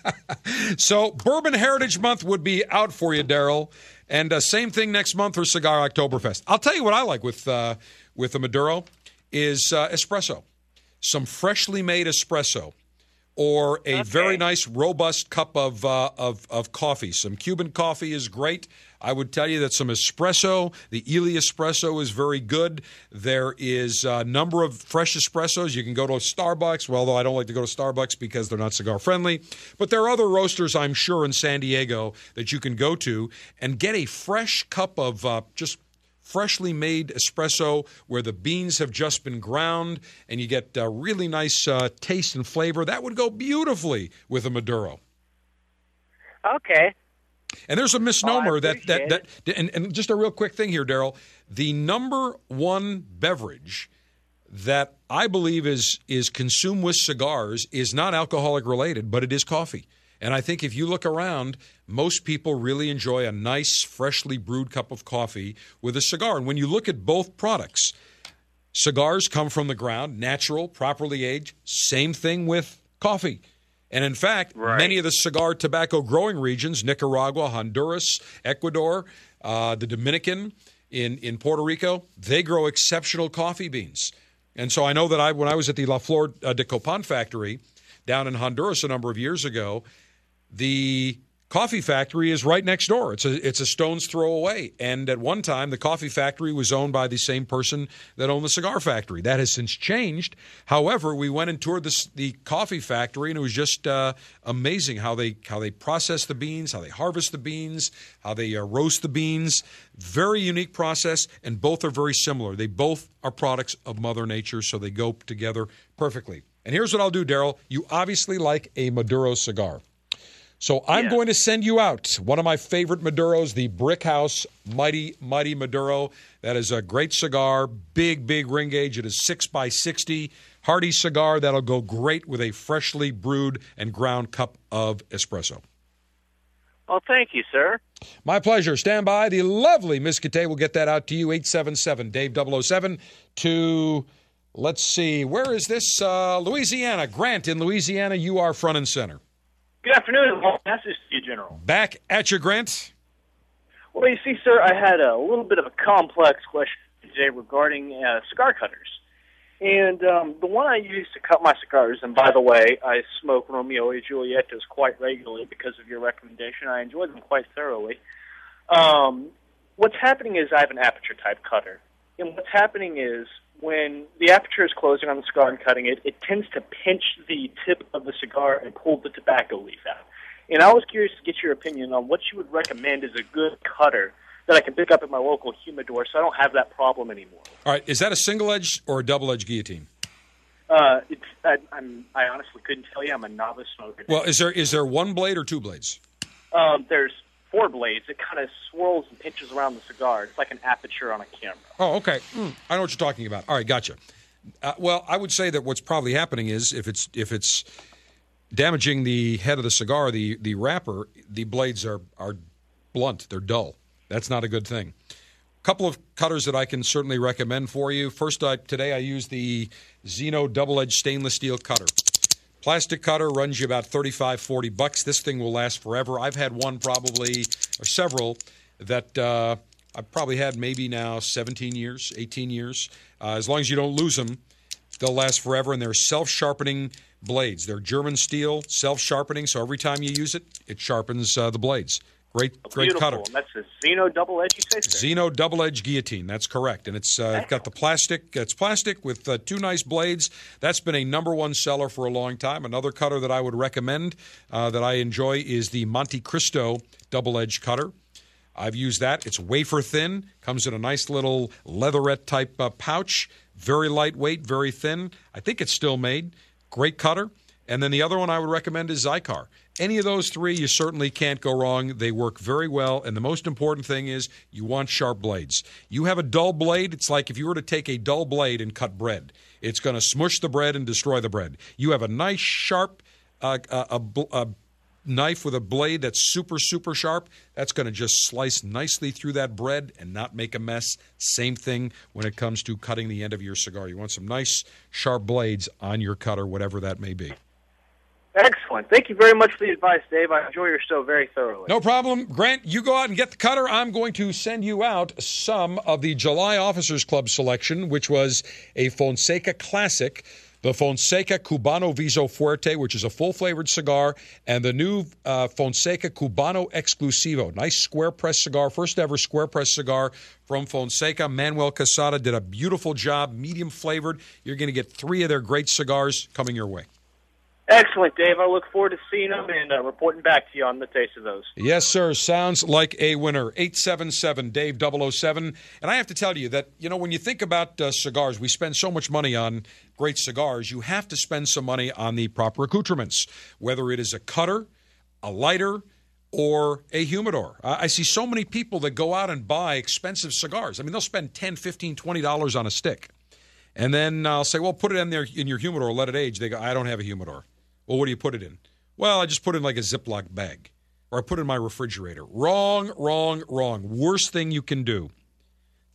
So, Bourbon Heritage Month would be out for you, Daryl. And uh, same thing next month for Cigar Oktoberfest. I'll tell you what I like with uh, with the Maduro is uh, espresso, some freshly made espresso, or a very nice robust cup of, uh, of of coffee. Some Cuban coffee is great. I would tell you that some espresso, the Illy espresso is very good. There is a number of fresh espressos. You can go to Starbucks, well, although I don't like to go to Starbucks because they're not cigar friendly. But there are other roasters, I'm sure, in San Diego that you can go to and get a fresh cup of uh, just freshly made espresso where the beans have just been ground and you get uh, really nice uh, taste and flavor. That would go beautifully with a Maduro. Okay. And there's a misnomer that, that that and, and just a real quick thing here, Daryl. The number one beverage that I believe is is consumed with cigars is not alcoholic related, but it is coffee. And I think if you look around, most people really enjoy a nice, freshly brewed cup of coffee with a cigar. And when you look at both products, cigars come from the ground, natural, properly aged. Same thing with coffee. And in fact, many of the cigar tobacco growing regions, Nicaragua, Honduras, Ecuador, uh, the Dominican, in, in Puerto Rico, they grow exceptional coffee beans. And so I know that I, when I was at the La Flor uh, de Copan factory down in Honduras a number of years ago, the coffee factory is right next door. It's a it's a stone's throw away. And at one time, the coffee factory was owned by the same person that owned the cigar factory. That has since changed. However, we went and toured the the coffee factory, and it was just uh, amazing how they how they process the beans, how they harvest the beans, how they uh, roast the beans. Very unique process, and both are very similar. They both are products of Mother Nature, so they go together perfectly. And here's what I'll do, Daryl. You obviously like a Maduro cigar. So I'm going to send you out one of my favorite Maduros, the Brick House Mighty Mighty Maduro. That is a great cigar, big big ring gauge. It is six by sixty, hearty cigar that'll go great with a freshly brewed and ground cup of espresso. Well, thank you, sir. My pleasure. Stand by. The lovely Miss Kate will get that out to you. 877 Dave 007 to, let's see, where is this? Uh, Louisiana. Grant in Louisiana. You are front and center. Good afternoon. Message to you, General. Back at your Grant. Well, you see, sir, I had a little bit of a complex question today regarding uh, cigar cutters. And um, the one I use to cut my cigars, and by the way, I smoke Romeo y Julietas quite regularly because of your recommendation. I enjoy them quite thoroughly. Um, what's happening is I have an aperture type cutter. And what's happening is when the aperture is closing on the cigar and cutting it, it tends to pinch the tip of the cigar and pull the tobacco leaf out. And I was curious to get your opinion on what you would recommend as a good cutter that I can pick up at my local humidor so I don't have that problem anymore. All right. Is that a single edge or a double edge guillotine? Uh, it's, I, I'm, I honestly couldn't tell you. I'm a novice smoker. Well, is there is there one blade or two blades? Um, there's four blades. It kind of swirls and pinches around the cigar. It's like an aperture on a camera. Oh, okay. Mm, I know what you're talking about. All right, gotcha. Uh, well, I would say that what's probably happening is if it's if it's damaging the head of the cigar, the the wrapper, the blades are are blunt. They're dull. That's not a good thing. A couple of cutters that I can certainly recommend for you. First, uh, today I use the Zino double edged stainless steel cutter. Plastic cutter runs you about 35, 40 bucks. This thing will last forever. I've had one probably, or several, that uh, I've probably had maybe now 17 years, 18 years. Uh, as long as you don't lose them, they'll last forever. And they're self sharpening blades. They're German steel, self sharpening. So every time you use it, it sharpens uh, the blades. Great, great Beautiful. cutter. And that's a Zino double edge, you say, sir? Zino double edged guillotine. That's correct, and it's uh, got the plastic. It's plastic with uh, two nice blades. That's been a number one seller for a long time. Another cutter that I would recommend uh, that I enjoy is the Montecristo double edged cutter. I've used that. It's wafer thin. Comes in a nice little leatherette type uh, pouch. Very lightweight, very thin. I think it's still made. Great cutter. And then the other one I would recommend is Xikar. Any of those three, you certainly can't go wrong. They work very well. And the most important thing is you want sharp blades. You have a dull blade, it's like if you were to take a dull blade and cut bread, it's going to smush the bread and destroy the bread. You have a nice, sharp uh, uh, a, a knife with a blade that's super, super sharp, that's going to just slice nicely through that bread and not make a mess. Same thing when it comes to cutting the end of your cigar. You want some nice, sharp blades on your cutter, whatever that may be. Excellent. Thank you very much for the advice, Dave. I enjoy your show very thoroughly. No problem. Grant, you go out and get the cutter. I'm going to send you out some of the July Officers Club selection, which was a Fonseca Classic, the Fonseca Cubano Viso Fuerte, which is a full flavored cigar, and the new uh, Fonseca Cubano Exclusivo. Nice square press cigar, first ever square press cigar from Fonseca. Manuel Quesada did a beautiful job, medium flavored. You're going to get three of their great cigars coming your way. Excellent, Dave. I look forward to seeing them and uh, reporting back to you on the taste of those. Yes, sir. Sounds like a winner. 877 Dave 007. And I have to tell you that, you know, when you think about uh, cigars, we spend so much money on great cigars. You have to spend some money on the proper accoutrements, whether it is a cutter, a lighter, or a humidor. I see so many people that go out and buy expensive cigars. I mean, they'll spend 10 15 $20 on a stick. And then I'll say, well, put it in there in your humidor, let it age. They go, I don't have a humidor. Well, what do you put it in? Well, I just put it in like a Ziploc bag or I put it in my refrigerator. Wrong, wrong, wrong. Worst thing you can do.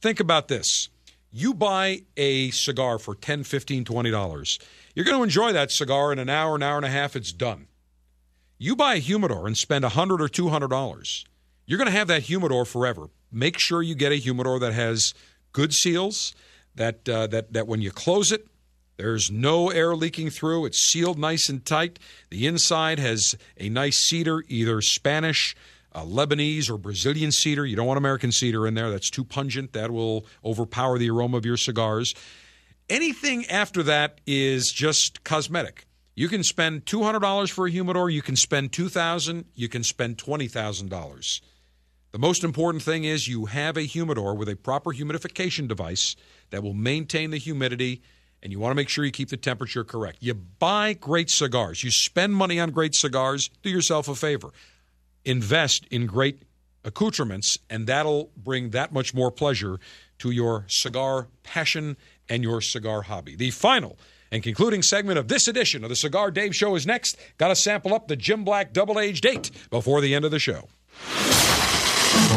Think about this. You buy a cigar for $10, $15, $20. You're going to enjoy that cigar in an hour, an hour and a half, it's done. You buy a humidor and spend 100 or $200. You're going to have that humidor forever. Make sure you get a humidor that has good seals, that, uh, that, that when you close it, there's no air leaking through. It's sealed nice and tight. The inside has a nice cedar, either Spanish, uh, Lebanese, or Brazilian cedar. You don't want American cedar in there. That's too pungent. That will overpower the aroma of your cigars. Anything after that is just cosmetic. You can spend $200 for a humidor, you can spend $2,000, you can spend $20,000. The most important thing is you have a humidor with a proper humidification device that will maintain the humidity and you want to make sure you keep the temperature correct. You buy great cigars, you spend money on great cigars, do yourself a favor. Invest in great accoutrements, and that'll bring that much more pleasure to your cigar passion and your cigar hobby. The final and concluding segment of this edition of the Cigar Dave Show is next. Got to sample up the Jim Black double aged eight before the end of the show.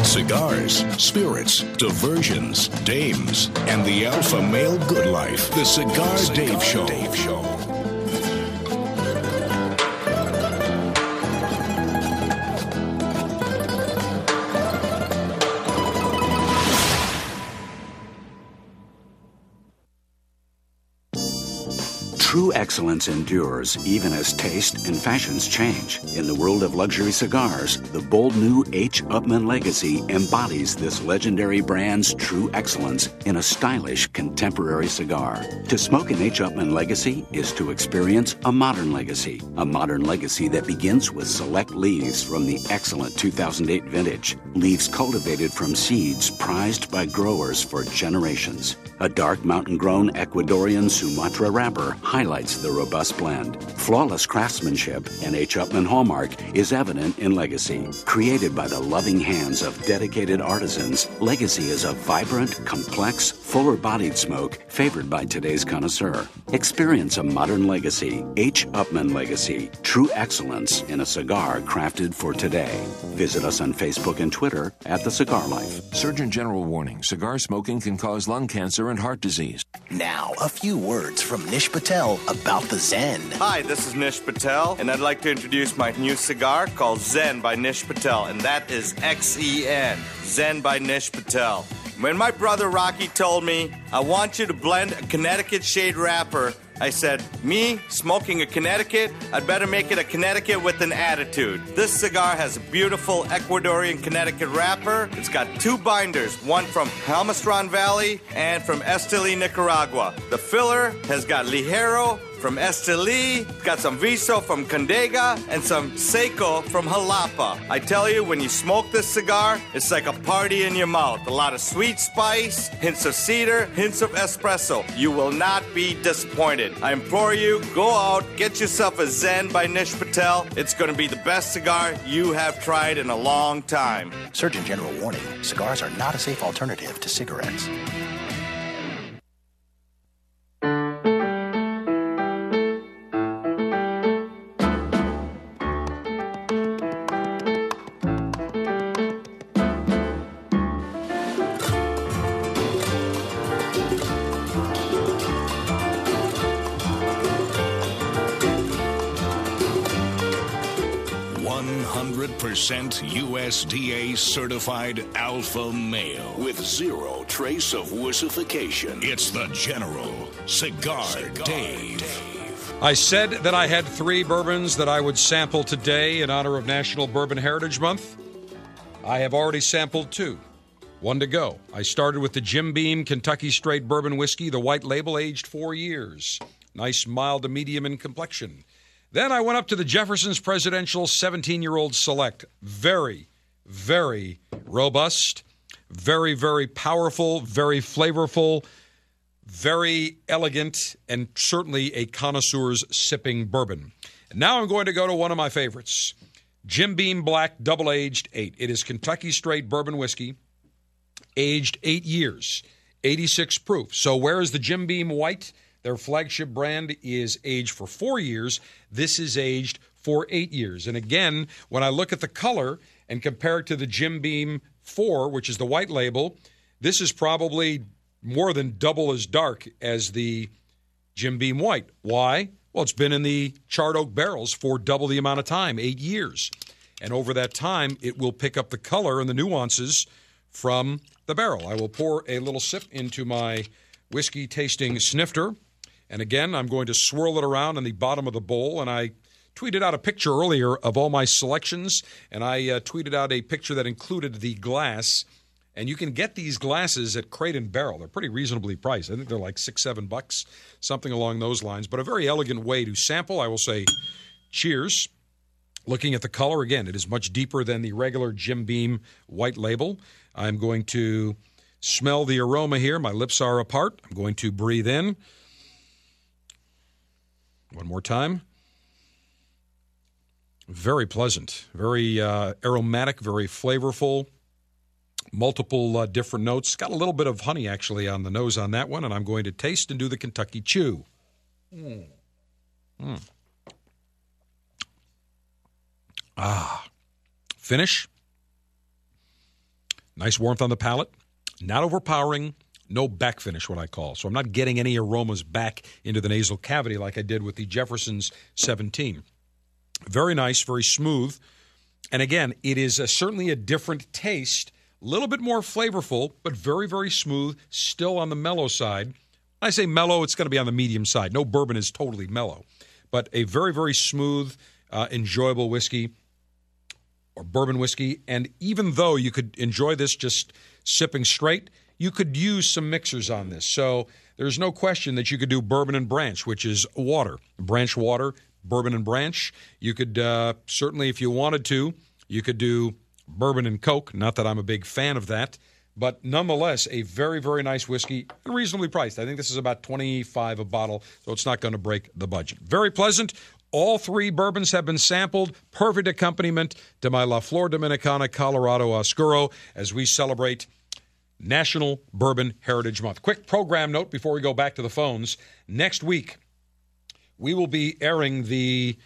Cigars, spirits, diversions, dames, and the alpha male good life. The Cigar, Dave Show. Dave Show. True excellence endures even as taste and fashions change. In the world of luxury cigars, the bold new H. Upmann Legacy embodies this legendary brand's true excellence in a stylish contemporary cigar. To smoke an H. Upmann Legacy is to experience a modern legacy, a modern legacy that begins with select leaves from the excellent 2008 vintage, leaves cultivated from seeds prized by growers for generations. A dark mountain grown Ecuadorian Sumatra wrapper highlights the robust blend. Flawless craftsmanship and H. Upmann hallmark is evident in Legacy. Created by the loving hands of dedicated artisans, Legacy is a vibrant, complex, fuller bodied smoke favored by today's connoisseur. Experience a modern legacy, H. Upmann Legacy, true excellence in a cigar crafted for today. Visit us on Facebook and Twitter at The Cigar Life. Surgeon General warning cigar smoking can cause lung cancer and heart disease. Now, a few words from Nish Patel about the Xen. Hi, this is Nish Patel, and I'd like to introduce my new cigar called Xen by Nish Patel, and that is X E N. Xen by Nish Patel. When my brother Rocky told me, I want you to blend a Connecticut shade wrapper, I said, Me smoking a Connecticut? I'd better make it a Connecticut with an attitude. This cigar has a beautiful Ecuadorian Connecticut wrapper. It's got two binders, one from Palmastron Valley and from Esteli, Nicaragua. The filler has got Ligero from Esteli, got some Viso from Condega, and some Seco from Jalapa. I tell you, when you smoke this cigar, it's like a party in your mouth. A lot of sweet spice, hints of cedar, hints of espresso. You will not be disappointed. I implore you, go out, get yourself a Xen by Nish Patel. It's going to be the best cigar you have tried in a long time. Surgeon General warning cigars are not a safe alternative to cigarettes. USDA certified alpha male with zero trace of wussification. It's the General Cigar, Dave. I said that I had three bourbons that I would sample today in honor of National Bourbon Heritage Month. I have already sampled two. One to go. I started with the Jim Beam Kentucky Straight Bourbon Whiskey, the white label, aged four years. Nice mild to medium in complexion. Then I went up to the Jefferson's Presidential 17 year old Select. Very, very robust, very, very powerful, very flavorful, very elegant, and certainly a connoisseur's sipping bourbon. And now I'm going to go to one of my favorites Jim Beam Black Double Aged 8. It is Kentucky Straight Bourbon Whiskey, aged eight years, 86 proof. So, where is the Jim Beam White? Their flagship brand is aged for four years. This is aged for eight years. And again, when I look at the color and compare it to the Jim Beam 4, which is the white label, this is probably more than double as dark as the Jim Beam White. Why? Well, it's been in the charred oak barrels for double the amount of time, eight years. And over that time, it will pick up the color and the nuances from the barrel. I will pour a little sip into my whiskey tasting snifter. And again, I'm going to swirl it around in the bottom of the bowl. And I tweeted out a picture earlier of all my selections, and I uh, tweeted out a picture that included the glass. And you can get these glasses at Crate and Barrel. They're pretty reasonably priced. I think they're like six, seven bucks, something along those lines. But a very elegant way to sample. I will say, cheers. Looking at the color again, it is much deeper than the regular Jim Beam white label. I'm going to smell the aroma here. My lips are apart. I'm going to breathe in. One more time. Very pleasant, very uh, aromatic, very flavorful. Multiple uh, different notes. Got a little bit of honey actually on the nose on that one, and I'm going to taste and do the Kentucky Chew. Mm. Mm. Ah, finish. Nice warmth on the palate. Not overpowering. No back finish, what I call. So I'm not getting any aromas back into the nasal cavity like I did with the Jefferson's 17. Very nice, very smooth. And again, it is a, certainly a different taste, a little bit more flavorful, but very, very smooth, still on the mellow side. When I say mellow, it's going to be on the medium side. No bourbon is totally mellow, but a very, very smooth, uh, enjoyable whiskey or bourbon whiskey. And even though you could enjoy this just sipping straight, you could use some mixers on this. So there's no question that you could do bourbon and branch, which is water, branch water, bourbon and branch. You could uh, certainly, if you wanted to, you could do bourbon and Coke. Not that I'm a big fan of that, but nonetheless, a very, very nice whiskey and reasonably priced. I think this is about 25 a bottle, so it's not going to break the budget. Very pleasant. All three bourbons have been sampled. Perfect accompaniment to my La Flor Dominicana Colorado Oscuro as we celebrate National Bourbon Heritage Month. Quick program note before we go back to the phones. Next week, we will be airing the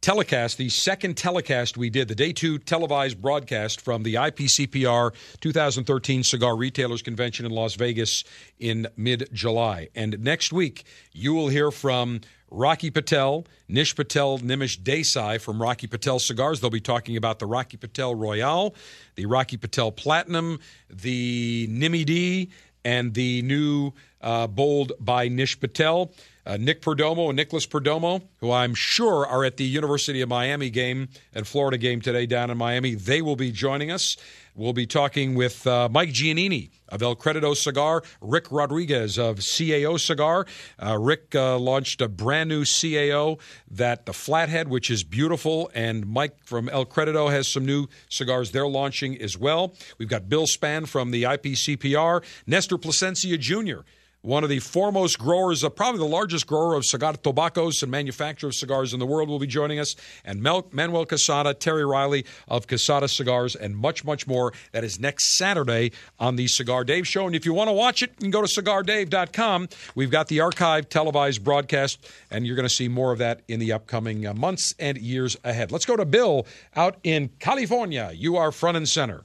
telecast, the second telecast we did, the day two televised broadcast from the IPCPR 2013 Cigar Retailers Convention in Las Vegas in mid July. And next week, you will hear from Rocky Patel, Nish Patel, Nimish Desai from Rocky Patel Cigars. They'll be talking about the Rocky Patel Royale, the Rocky Patel Platinum, the Nimi D, and the new uh, Bold by Nish Patel. Uh, Nick Perdomo and Nicholas Perdomo, who I'm sure are at the University of Miami game and Florida game today down in Miami, they will be joining us. We'll be talking with uh, Mike Giannini of El Credito Cigar, Rick Rodriguez of CAO Cigar. Uh, Rick uh, launched a brand new CAO that the Flathead, which is beautiful, and Mike from El Credito has some new cigars they're launching as well. We've got Bill Spann from the IPCPR, Nestor Plasencia Jr one of the foremost growers, uh, probably the largest grower of cigar tobaccos and manufacturer of cigars in the world, will be joining us. And Mel- Manuel Quesada, Terry Riley of Quesada Cigars, and much, much more. That is next Saturday on the Cigar Dave Show. And if you want to watch it, you can go to cigardave.com. We've got the archive televised broadcast, and you're going to see more of that in the upcoming uh, months and years ahead. Let's go to Bill out in California. You are front and center.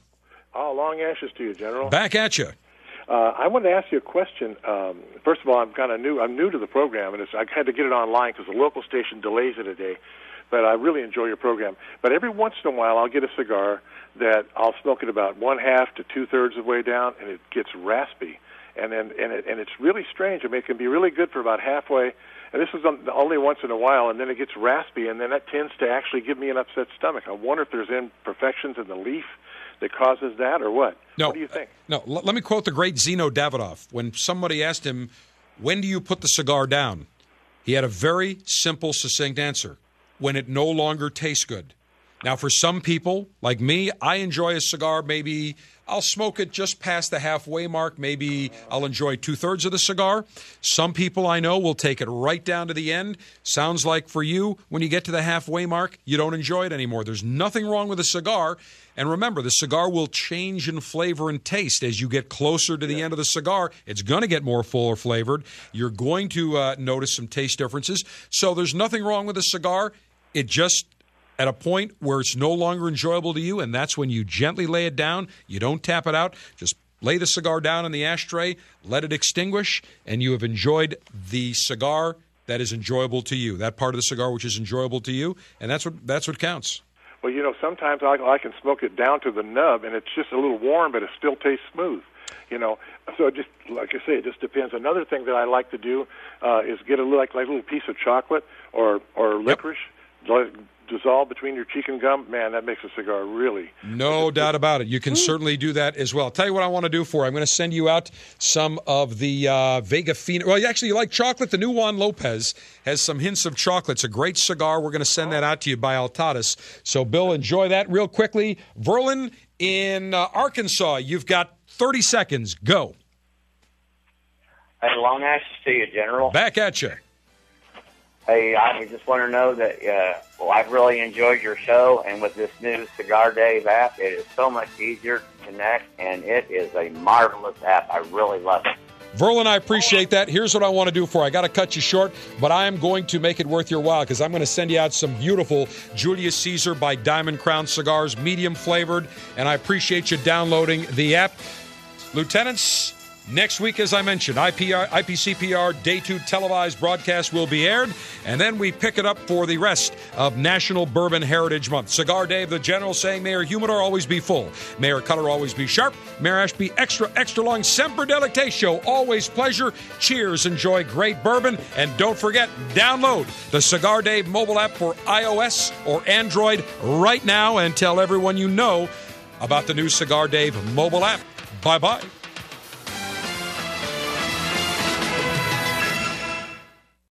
Oh, long ashes to you, General. Back at you. Uh, I wanted to ask you a question. Um, first of all, I'm kind of new. I'm new to the program, and it's, I had to get it online because the local station delays it a day. but I really enjoy your program. But every once in a while, I'll get a cigar that I'll smoke it about one half to two thirds of the way down, and it gets raspy, and then and it, and it's really strange. I mean, it can be really good for about halfway, and this is on- only once in a while, and then it gets raspy, and then that tends to actually give me an upset stomach. I wonder if there's imperfections in the leaf that causes that, or what? No. What do you think? Uh, no, l- let me quote the great Zino Davidoff. When somebody asked him, When do you put the cigar down? He had a very simple, succinct answer when it no longer tastes good. Now, for some people, like me, I enjoy a cigar. Maybe I'll smoke it just past the halfway mark. Maybe I'll enjoy two thirds of the cigar. Some people I know will take it right down to the end. Sounds like for you, when you get to the halfway mark, you don't enjoy it anymore. There's nothing wrong with a cigar. And remember, the cigar will change in flavor and taste as you get closer to the end of the cigar. It's going to get more fuller flavored. You're going to uh, notice some taste differences. So there's nothing wrong with a cigar. It just at a point where it's no longer enjoyable to you, and that's when you gently lay it down. You don't tap it out. Just lay the cigar down in the ashtray, let it extinguish, and you have enjoyed the cigar that is enjoyable to you. That part of the cigar which is enjoyable to you, and that's what that's what counts. Well, you know, sometimes I, I can smoke it down to the nub, and it's just a little warm, but it still tastes smooth. You know, so it just like I say, it just depends. Another thing that I like to do uh, is get a little, like, like a little piece of chocolate or or licorice, it dissolve between your cheek and gum. Man, that makes a cigar really. No doubt about it. You can certainly do that as well. I'll Tell you what I want to do for. you. I'm going to send you out some of the uh, Vega Fino. Well, actually, you like chocolate. The new Juan Lopez has some hints of chocolate. It's a great cigar. We're going to send that out to you by Altadis. So, Bill, enjoy that real quickly. Verlin in uh, Arkansas. You've got 30 seconds. Go. Hey, long ashes to you, General. Back at you. Hey, I just want to know that uh, well, I've really enjoyed your show, and with this new Cigar Dave app, it is so much easier to connect, and it is a marvelous app. I really love it. Verlin, I appreciate that. Here's what I want to do for you. I got to cut you short, but I am going to make it worth your while because I'm going to send you out some beautiful Julius Caesar by Diamond Crown cigars, medium flavored, and I appreciate you downloading the app. Lieutenants, next week, as I mentioned, IPR, IPCPR Day 2 televised broadcast will be aired, and then we pick it up for the rest of National Bourbon Heritage Month. Cigar Dave, the General saying, Mayor Humidor always be full, Mayor Cutter always be sharp, Mayor Ashby extra, extra long, Semper Delecte show, always pleasure. Cheers, enjoy great bourbon, and don't forget, download the Cigar Dave mobile app for iOS or Android right now and tell everyone you know about the new Cigar Dave mobile app. Bye bye.